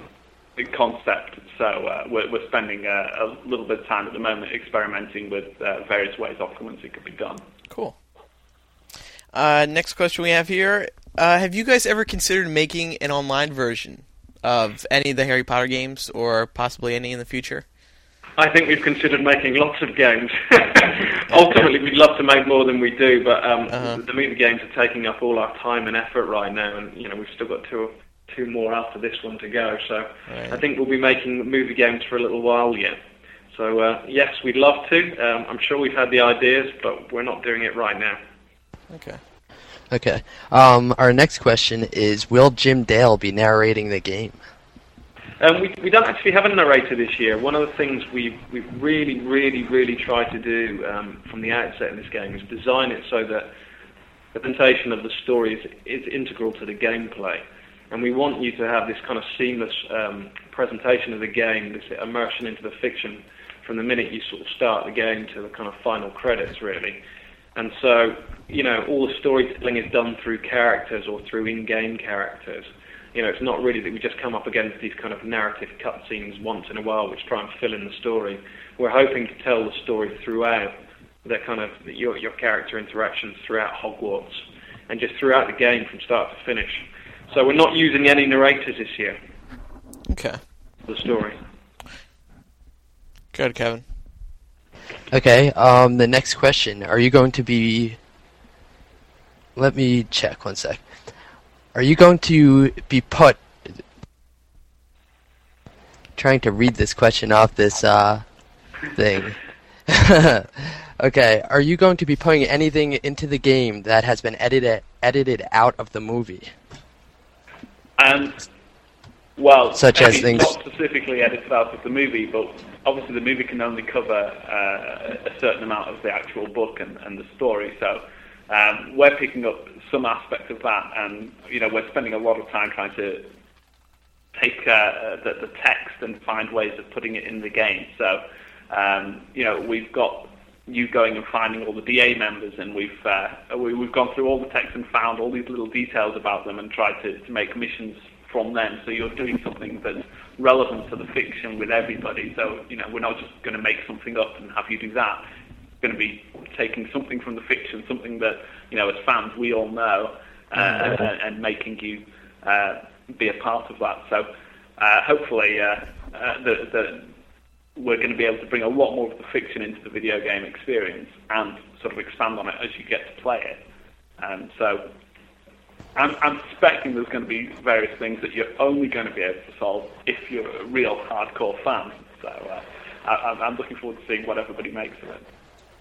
concept, so uh, we're, we're spending uh, a little bit of time at the moment experimenting with uh, various ways Occlumency could be done. Cool. Uh, next question we have here: uh, Have you guys ever considered making an online version of any of the Harry Potter games, or possibly any in the future? I think we've considered making lots of games. Ultimately, we'd love to make more than we do, but um, Uh-huh. the movie games are taking up all our time and effort right now, and you know we've still got two two more after this one to go. So Right. I think we'll be making movie games for a little while yet. So uh, yes, we'd love to. Um, I'm sure we've had the ideas, but we're not doing it right now. Okay. Okay. Um, our next question is: Will Jim Dale be narrating the game? Um, we, we don't actually have a narrator this year. One of the things we've, we've really, really, really tried to do um, from the outset in this game is design it so that the presentation of the story is, is integral to the gameplay. And we want you to have this kind of seamless um, presentation of the game, this immersion into the fiction from the minute you sort of start the game to the kind of final credits, really. And so, you know, all the storytelling is done through characters or through in-game characters. You know, it's not really that we just come up against these kind of narrative cutscenes once in a while which try and fill in the story. We're hoping to tell the story throughout the kind of your your character interactions throughout Hogwarts and just throughout the game from start to finish. So we're not using any narrators this year Okay. the story. Good, Kevin. Okay. Um, the next question: Are you going to be? Let me check one sec. Are you going to be put? Trying to read this question off this uh, thing. okay. Are you going to be putting anything into the game that has been edited edited out of the movie? Um, well, Such as things- not specifically edited out of the movie, but obviously the movie can only cover uh, a certain amount of the actual book and, and the story. So um, we're picking up some aspects of that, and you know we're spending a lot of time trying to take uh, the, the text and find ways of putting it in the game. So um, you know we've got you going and finding all the DA members, and we've uh, we, we've gone through all the text and found all these little details about them and tried to, to make missions from them. So you're doing something that's relevant to the fiction with everybody. So you know we're not just going to make something up and have you do that. It's going to be taking something from the fiction, something that you know as fans we all know, uh, and, and making you uh, be a part of that. So uh, hopefully uh, uh, the, the we're going to be able to bring a lot more of the fiction into the video game experience and sort of expand on it as you get to play it. Um, so I'm, I'm suspecting there's going to be various things that you're only going to be able to solve if you're a real hardcore fan. So uh, I, I'm- I'm looking forward to seeing what everybody makes of it.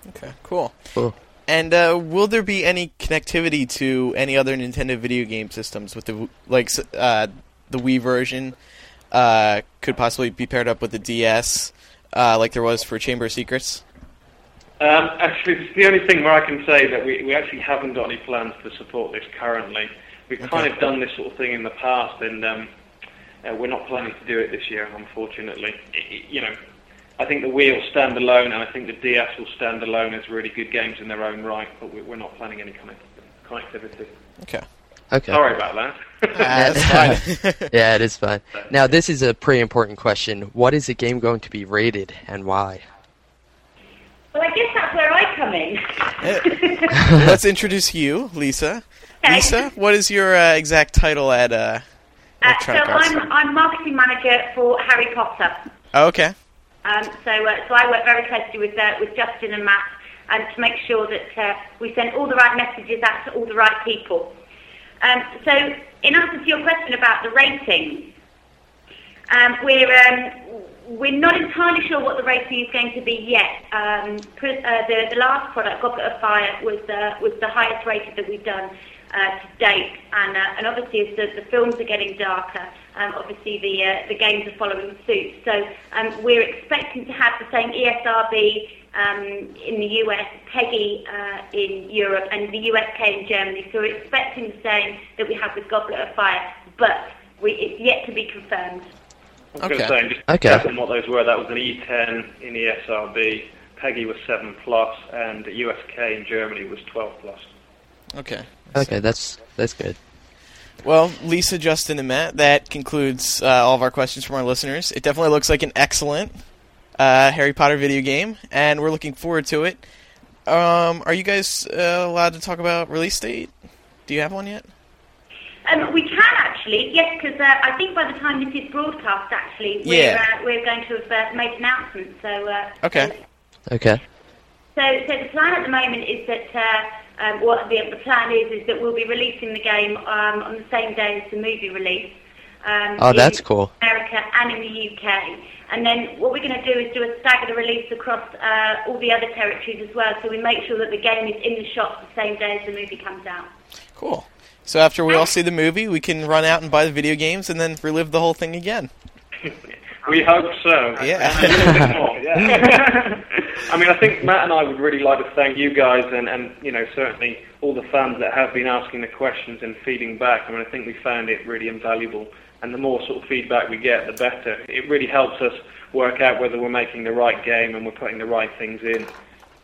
Okay, cool. Cool. And uh, will there be any connectivity to any other Nintendo video game systems with the like uh, the Wii version? Uh, could possibly be paired up with the DS, uh, like there was for Chamber of Secrets. Um, actually, it's the only thing where I can say that we, we actually haven't got any plans to support this currently. We've kind of done this sort of thing in the past, and um, uh, we're not planning to do it this year, unfortunately. I- I- you know, I think the Wii will stand alone, and I think the DS will stand alone as really good games in their own right, but we- we're not planning any kind of connectivity. Okay. Okay. Sorry about that. Uh, that's fine. yeah, it is fine. Now, this is a pretty important question. What is the game going to be rated and why? Well, I guess that's where I come in. Let's introduce you, Lisa. Okay. Lisa, what is your uh, exact title at uh, Uh, so? I'm, I'm marketing manager for Harry Potter. Oh, okay. Um, so, uh, so I work very closely with uh, with Justin and Matt, and to make sure that uh, we send all the right messages out to all the right people. Um, so, in answer to your question about the ratings, um, we're um, we're not entirely sure what the rating is going to be yet. Um, uh, the, the last product, Goblet of Fire, was uh, was the highest rated that we've done, uh, to date. And, uh, and obviously, as the, the films are getting darker, um, obviously the uh, the games are following suit. So um, we're expecting to have the same ESRB um, in the US, PEGI uh, in Europe, and the USK in Germany. So we're expecting the same that we have with Goblet of Fire, but we, it's yet to be confirmed. I was going to Okay. say, and just Okay. checking what those were, that was an E10 in the SRB, PEGI was 7 plus, and USK in Germany was 12 plus. Okay. Okay, that's that's good. Well, Lisa, Justin, and Matt, that concludes uh, all of our questions from our listeners. It definitely looks like an excellent uh, Harry Potter video game, and we're looking forward to it. Um, are you guys uh, allowed to talk about release date? Do you have one yet? Um, we can actually, yes, because uh, I think by the time this is broadcast, actually, we're, Yeah. uh, we're going to have uh, made announcements. So, uh, Okay. Okay. So, so the plan at the moment is that uh, um, what the, the plan is is that we'll be releasing the game um, on the same day as the movie release. Um, Oh, that's in cool. America and in the UK, and then what we're going to do is do a staggered release across uh, all the other territories as well. So we make sure that the game is in the shops the same day as the movie comes out. Cool. So after we all see the movie, we can run out and buy the video games and then relive the whole thing again. We hope so. Yeah. And a little bit more, yeah. I mean, I think Matt and I would really like to thank you guys and, and, you know, certainly all the fans that have been asking the questions and feeding back. I mean, I think we found it really invaluable. And the more sort of feedback we get, the better. It really helps us work out whether we're making the right game and we're putting the right things in.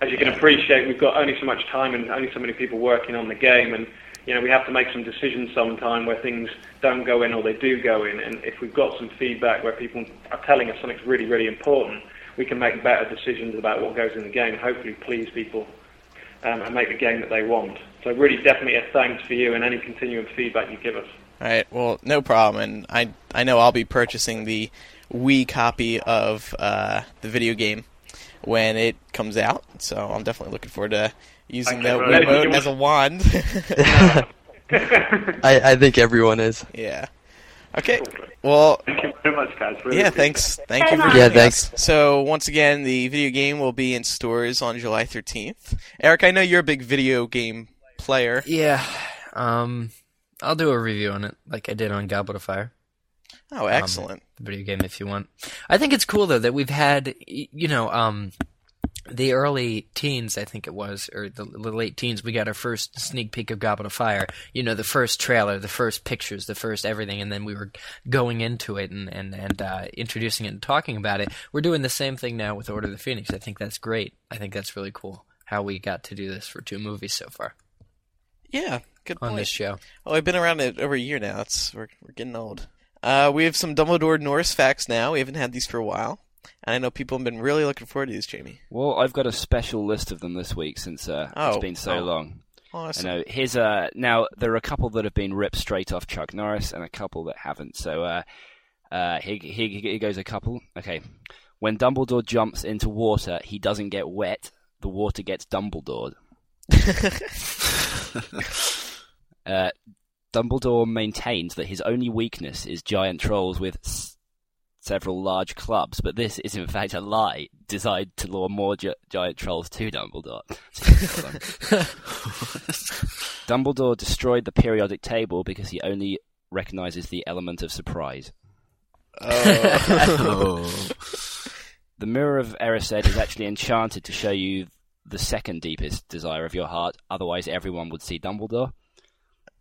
As you can appreciate, we've got only so much time and only so many people working on the game. And, you know, we have to make some decisions sometime where things don't go in or they do go in. And if we've got some feedback where people are telling us something's really, really important, we can make better decisions about what goes in the game and hopefully please people um, and make the game that they want. So really definitely a thanks for you and any continuing feedback you give us. All right. Well, no problem. And I I know I'll be purchasing the Wii copy of uh, the video game when it comes out. So I'm definitely looking forward to using Okay, the well, Wiimote you- as a wand. I, I think everyone is. yeah. Okay. Well, Thank you very much, guys. Really yeah. appreciate Thanks. Thank you for Yeah, joining thanks. us. So once again, the video game will be in stores on July 13th. Eric, I know you're a big video game player. Yeah. Um, I'll do a review on it, like I did on Goblet of Fire. Oh, excellent. the video game if you want. I think it's cool though that we've had you know um the early teens I think it was or the, the late teens we got our first sneak peek of Goblet of Fire. You know the first trailer, the first pictures, the first everything and then we were going into it and and and uh, introducing it and talking about it. We're doing the same thing now with Order of the Phoenix. I think that's great. I think that's really cool how we got to do this for two movies so far Yeah. Good on point. this show. Well, I've been around it over a year now. It's we're we're getting old. Uh, we have some Dumbledore Norris facts now. We haven't had these for a while, and I know people have been really looking forward to these, Jamie. Well, I've got a special list of them this week since uh, Oh, it's been so oh. long. Awesome. I know. Here's uh now there are a couple that have been ripped straight off Chuck Norris and a couple that haven't. So uh, uh here, here, here goes a couple. Okay, when Dumbledore jumps into water, he doesn't get wet. The water gets Dumbledore. uh, Dumbledore maintains that his only weakness is giant trolls with s- several large clubs, but this is in fact a lie designed to lure more gi- giant trolls to Dumbledore. Dumbledore destroyed the periodic table because he only recognizes the element of surprise. Oh. The Mirror of Erised is actually enchanted to show you the second deepest desire of your heart. Otherwise, everyone would see Dumbledore.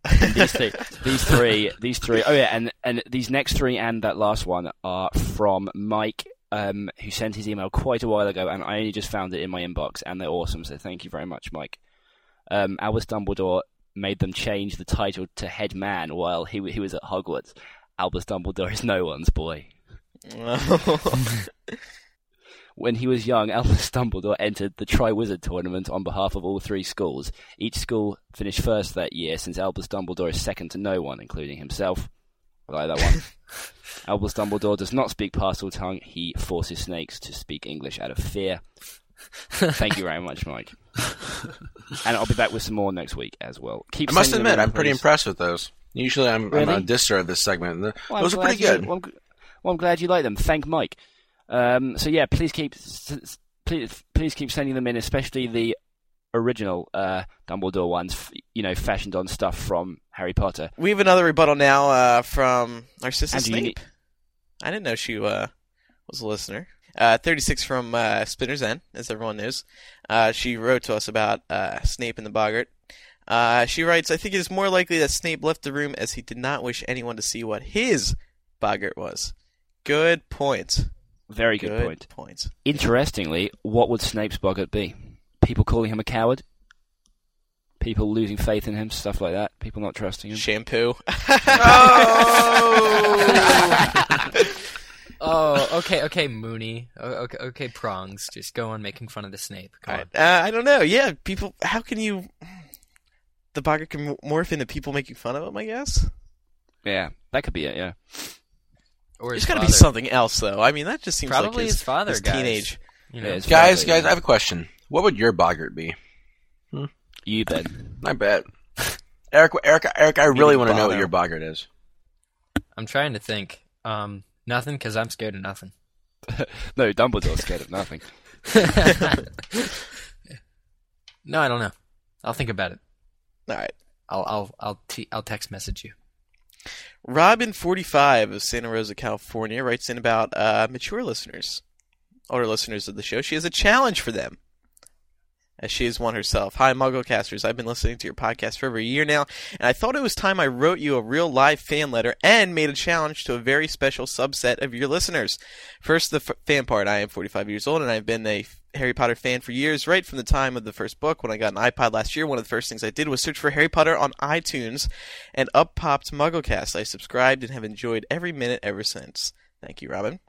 And these three, these three, these three. Oh yeah, and and these next three and that last one are from Mike, um, who sent his email quite a while ago, and I only just found it in my inbox, and they're awesome. So thank you very much, Mike. Um, Albus Dumbledore made them change the title to Head Man while he he was at Hogwarts. Albus Dumbledore is no one's boy. When he was young, Albus Dumbledore entered the Triwizard Tournament on behalf of all three schools. Each school finished first that year, since Albus Dumbledore is second to no one, including himself. I like that one. Albus Dumbledore does not speak Parseltongue. He forces snakes to speak English out of fear. Thank you very much, Mike. and I'll be back with some more next week as well. Keep I must admit, in, I'm pretty impressed with those. Usually, I'm, really? I'm Really? a disser of this segment. and the- Well, I'm those are glad pretty you- good. Well, I'm, well, I'm glad you like them. Thank Mike. Um, so yeah, please keep please please keep sending them in, especially the original uh, Dumbledore ones, you know, fashioned on stuff from Harry Potter. We have another rebuttal now uh, from our sister Andrew, you Snape. I didn't know she uh, was a listener. Uh, 36 from uh, Spinner's End, as everyone knows. Uh, she wrote to us about uh, Snape and the Boggart. Uh, she writes, I think it is more likely that Snape left the room as he did not wish anyone to see what his Boggart was. Good point. Very good, Good point. point. Interestingly, what would Snape's boggart be? People calling him a coward? People losing faith in him, stuff like that. People not trusting him. Shampoo. Oh, oh, okay, okay, Moony. Okay, okay, prongs. Just go on making fun of the Snape. Come on. Uh, I don't know. Yeah, people. How can you? The Boggart can morph into people making fun of him. I guess. Yeah, that could be it. Yeah. Or There's his got to be something else, though. I mean, that just seems Probably like his, his father, his guys. teenage. You know, Yeah, Guys, probably- guys, I have a question. What would your boggart be? You Ben. I bet. Eric, Eric, Eric, I really want to know what your boggart is. I'm trying to think. Um, nothing, because I'm scared of nothing. No, Dumbledore's scared of nothing. no, I don't know. I'll think about it. All right. I'll I'll I'll t- I'll text message you. Robin45 of Santa Rosa, California, writes in about uh, mature listeners, older listeners of the show. She has a challenge for them, as she is one herself. Hi, Mugglecasters. I've been listening to your podcast for over a year now, and I thought it was time I wrote you a real live fan letter and made a challenge to a very special subset of your listeners. First, the f- fan part. I am 45 years old, and I've been a Harry Potter fan for years, right from the time of the first book. When I got an iPod last year, one of the first things I did was search for Harry Potter on iTunes, and up popped MuggleCast. I subscribed and have enjoyed every minute ever since. Thank you, Robin.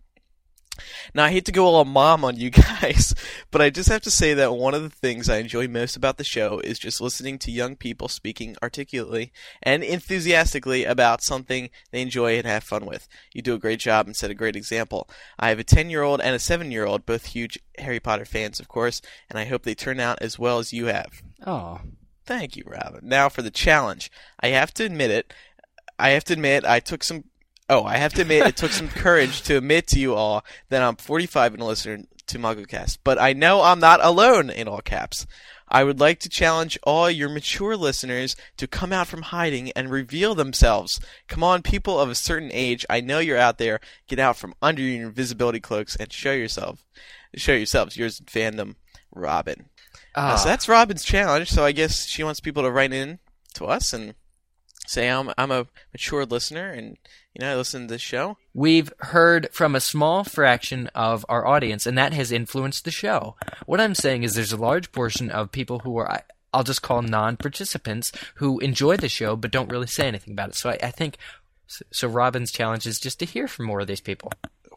Now, I hate to go all mom on you guys, but I just have to say that one of the things I enjoy most about the show is just listening to young people speaking articulately and enthusiastically about something they enjoy and have fun with. You do a great job and set a great example. I have a 10 year old and a 7 year old, both huge Harry Potter fans, of course, and I hope they turn out as well as you have. Oh. Thank you, Robin. Now for the challenge. I have to admit it. I have to admit I took some. Oh, I have to admit it took some courage to admit to you all that I'm 45 and a listener to MuggleCast. But I know I'm not alone in all caps. I would like to challenge all your mature listeners to come out from hiding and reveal themselves. Come on, people of a certain age. I know you're out there. Get out from under your invisibility cloaks and show yourself. Show yourselves. Yours in fandom, Robin. Uh, so Ah. that's Robin's challenge. So I guess she wants people to write in to us and say I'm I'm a mature listener and you know I listen to this show. We've heard from a small fraction of our audience, and that has influenced the show. What I'm saying is there's a large portion of people who are, I'll just call non participants, who enjoy the show but don't really say anything about it. So I, I think, so Robin's challenge is just to hear from more of these people.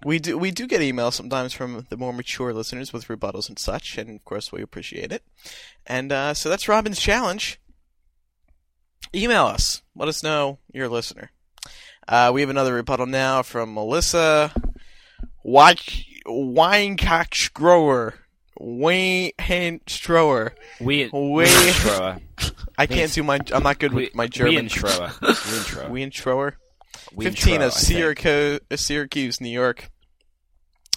We do we do get emails sometimes from the more mature listeners with rebuttals and such, and of course we appreciate it. And uh, so that's Robin's challenge. Email us. Let us know you're a listener. Uh, we have another rebuttal now from Melissa Watch Weinkoch-Grower. Wayne Strower. We Wayne Schroer. I can't do my. I'm not good with my German. Schroer. Wien Schroer. 15 Schroer, of Syracuse, Syracuse, New York.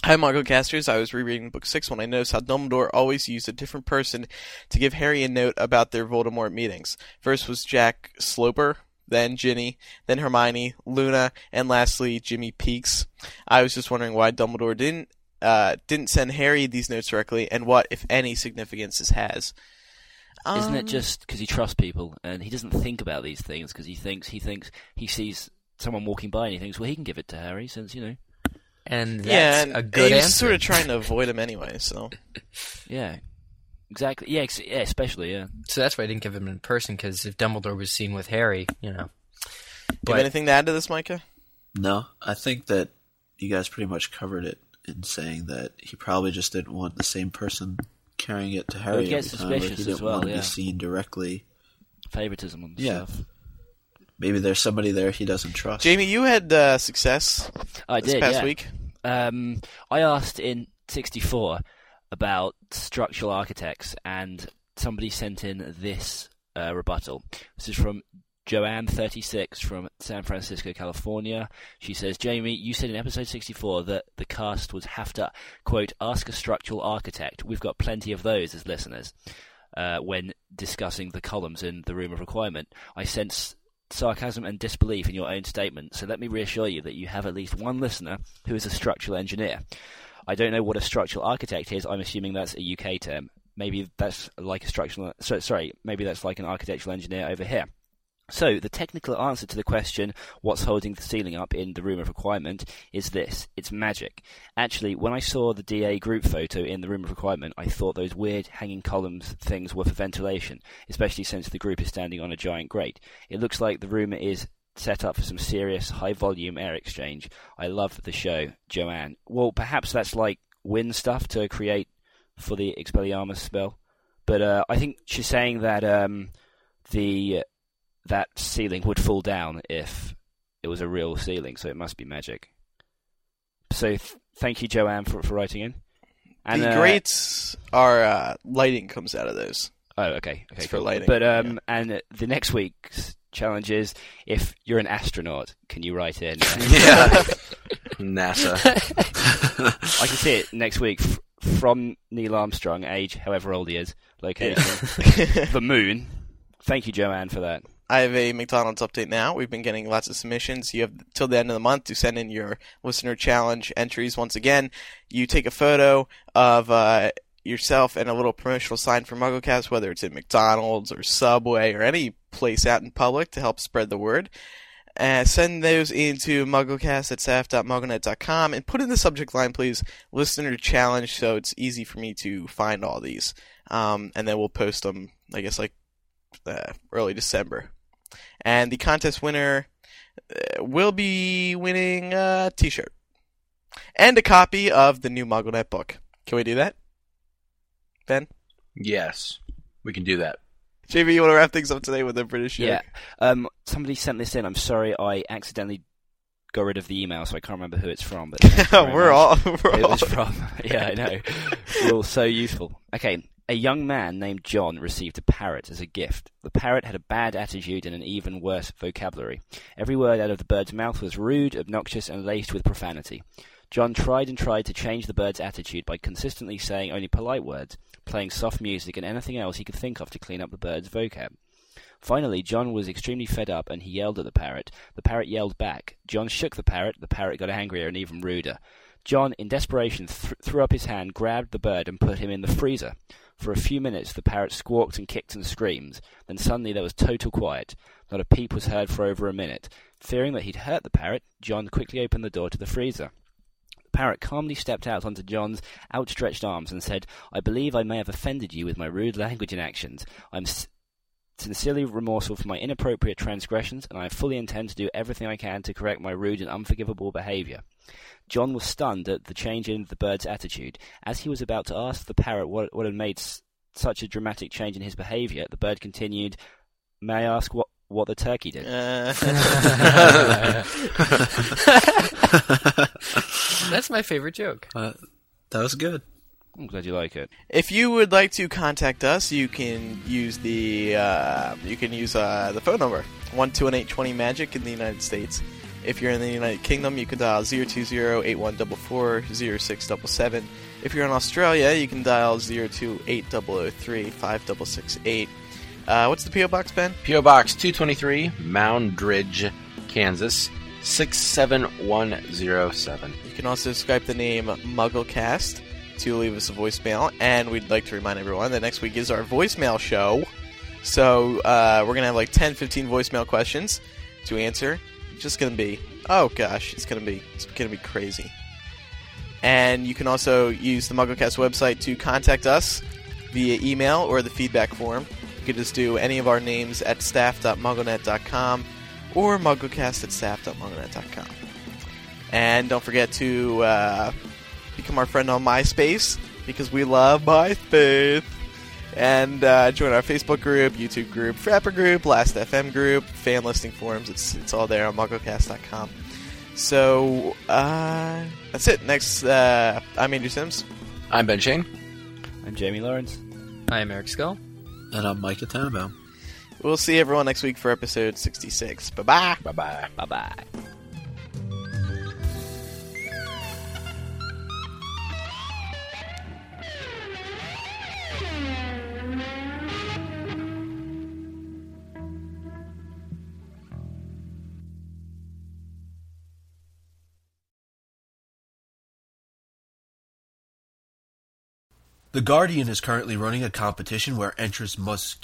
Hi, MuggleCasters. I was rereading Book 6 when I noticed how Dumbledore always used a different person to give Harry a note about their Voldemort meetings. First was Jack Sloper, then Ginny, then Hermione, Luna, and lastly Jimmy Peakes. I was just wondering why Dumbledore didn't uh, didn't send Harry these notes directly, and what, if any, significance this has. Isn't it Um, just because he trusts people and he doesn't think about these things because he thinks he thinks he sees someone walking by and he thinks, well, he can give it to Harry since you know, And that's yeah, and a good he was answer. sort of trying to avoid him anyway, so. yeah, exactly, yeah, ex- yeah, especially yeah. So that's why I didn't give him in person, because if Dumbledore was seen with Harry, you know. You have anything to add to this, Micah? No, I think that you guys pretty much covered it in saying that he probably just didn't want the same person carrying it to Harry he gets every time, he suspicious didn't as well, want to yeah. be seen directly. Favoritism and Yeah. stuff. Maybe there's somebody there he doesn't trust. Jamie, you had uh, success I this did. past yeah. week. Um, I asked in '64 about structural architects, and somebody sent in this uh, rebuttal. This is from Joanne, 36, from San Francisco, California. She says, Jamie, you said in episode 64 that the cast would have to, quote, ask a structural architect. We've got plenty of those as listeners. uh, when discussing the columns in the room of requirement. I sense sarcasm and disbelief in your own statement, so let me reassure you that you have at least one listener who is a structural engineer. I don't know what a structural architect is. I'm assuming that's a UK term. Maybe that's like a structural. So, sorry, maybe that's like an architectural engineer over here. So, the technical answer to the question, what's holding the ceiling up in the room of requirement, is this it's magic. Actually, when I saw the DA group photo in the room of requirement, I thought those weird hanging columns things were for ventilation, especially since the group is standing on a giant grate. It looks like the room is set up for some serious high volume air exchange. I love the show, Joanne. Well, perhaps that's like wind stuff to create for the Expelliarmus spell. But uh, I think she's saying that um, the that ceiling would fall down if it was a real ceiling, so it must be magic. So th- thank you, Joanne, for, for writing in. And, the uh, grates are uh, lighting comes out of those. Oh, okay, okay, It's for cool. lighting, But um, and uh, the next week's challenge is if you're an astronaut, can you write in? Yeah. NASA. I can see it next week f- from Neil Armstrong, age however old he is, location, the moon. Thank you, Joanne, for that. I have a McDonald's update now. We've been getting lots of submissions. You have till the end of the month to send in your listener challenge entries. Once again, you take a photo of uh, yourself and a little promotional sign for MuggleCast, whether it's at McDonald's or Subway or any place out in public to help spread the word. Uh, send those into mugglecast at staff.mugglenet.com and put in the subject line, please, listener challenge, so it's easy for me to find all these. Um, and then we'll post them, I guess, like uh, early December. And the contest winner uh, will be winning a T-shirt and a copy of the new MuggleNet book. Can we do that, Ben? Yes, we can do that. JV, you want to wrap things up today with a British joke? Yeah. Um, somebody sent this in. I'm sorry, I accidentally got rid of the email, so I can't remember who it's from. But thank you very we're all we're it all was from. Yeah, I know. We're all so useful. Okay. A young man named John received a parrot as a gift. The parrot had a bad attitude and an even worse vocabulary. Every word out of the bird's mouth was rude, obnoxious, and laced with profanity. John tried and tried to change the bird's attitude by consistently saying only polite words, playing soft music, and anything else he could think of to clean up the bird's vocab. Finally, John was extremely fed up and he yelled at the parrot. The parrot yelled back. John shook the parrot. The parrot got angrier and even ruder. John, in desperation, th- threw up his hand, grabbed the bird, and put him in the freezer. For a few minutes, the parrot squawked and kicked and screamed. Then suddenly there was total quiet. Not a peep was heard for over a minute. Fearing that he'd hurt the parrot, John quickly opened the door to the freezer. The parrot calmly stepped out onto John's outstretched arms and said, I believe I may have offended you with my rude language and actions. I'm s- sincerely remorseful for my inappropriate transgressions, and I fully intend to do everything I can to correct my rude and unforgivable behavior. John was stunned at the change in the bird's attitude. As he was about to ask the parrot what, what had made s- such a dramatic change in his behavior, the bird continued, May I ask what, what the turkey did? Uh, That's my favorite joke. Uh, that was good. I'm glad you like it. If you would like to contact us, you can use the uh, you can use uh, the phone number one two one eight twenty magic in the United States. If you're in the United Kingdom, you can dial 020-8144-0677. If you're in Australia, you can dial 028-003-5668. Uh, what's the PO box, Ben? P.O. Box 223, Moundridge, Kansas 67107. You can also Skype the name MuggleCast to leave us a voicemail. And we'd like to remind everyone that next week is our voicemail show. So uh, we're going to have like 10, 15 voicemail questions to answer. It's just going to be, oh gosh, it's going to be, it's going to be crazy. And you can also use the MuggleCast website to contact us via email or the feedback form. You can just do any of our names at staff.mugglenet.com or mugglecast at staff.mugglenet.com. And don't forget to uh, become our friend on MySpace because we love MySpace. And uh, join our Facebook group, YouTube group, Frapper group, Last FM group, fan listing forums. It's it's all there on MuggleCast.com. So uh, that's it. Next, uh, I'm Andrew Sims. I'm Ben Schoen. I'm Jamie Lawrence. I am Eric Scull. And I'm Micah Tannenbaum. We'll see everyone next week for episode 66. Bye bye. Bye bye. Bye bye. The Guardian is currently running a competition where entrants must.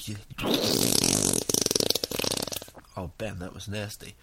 Oh, Ben, that was nasty.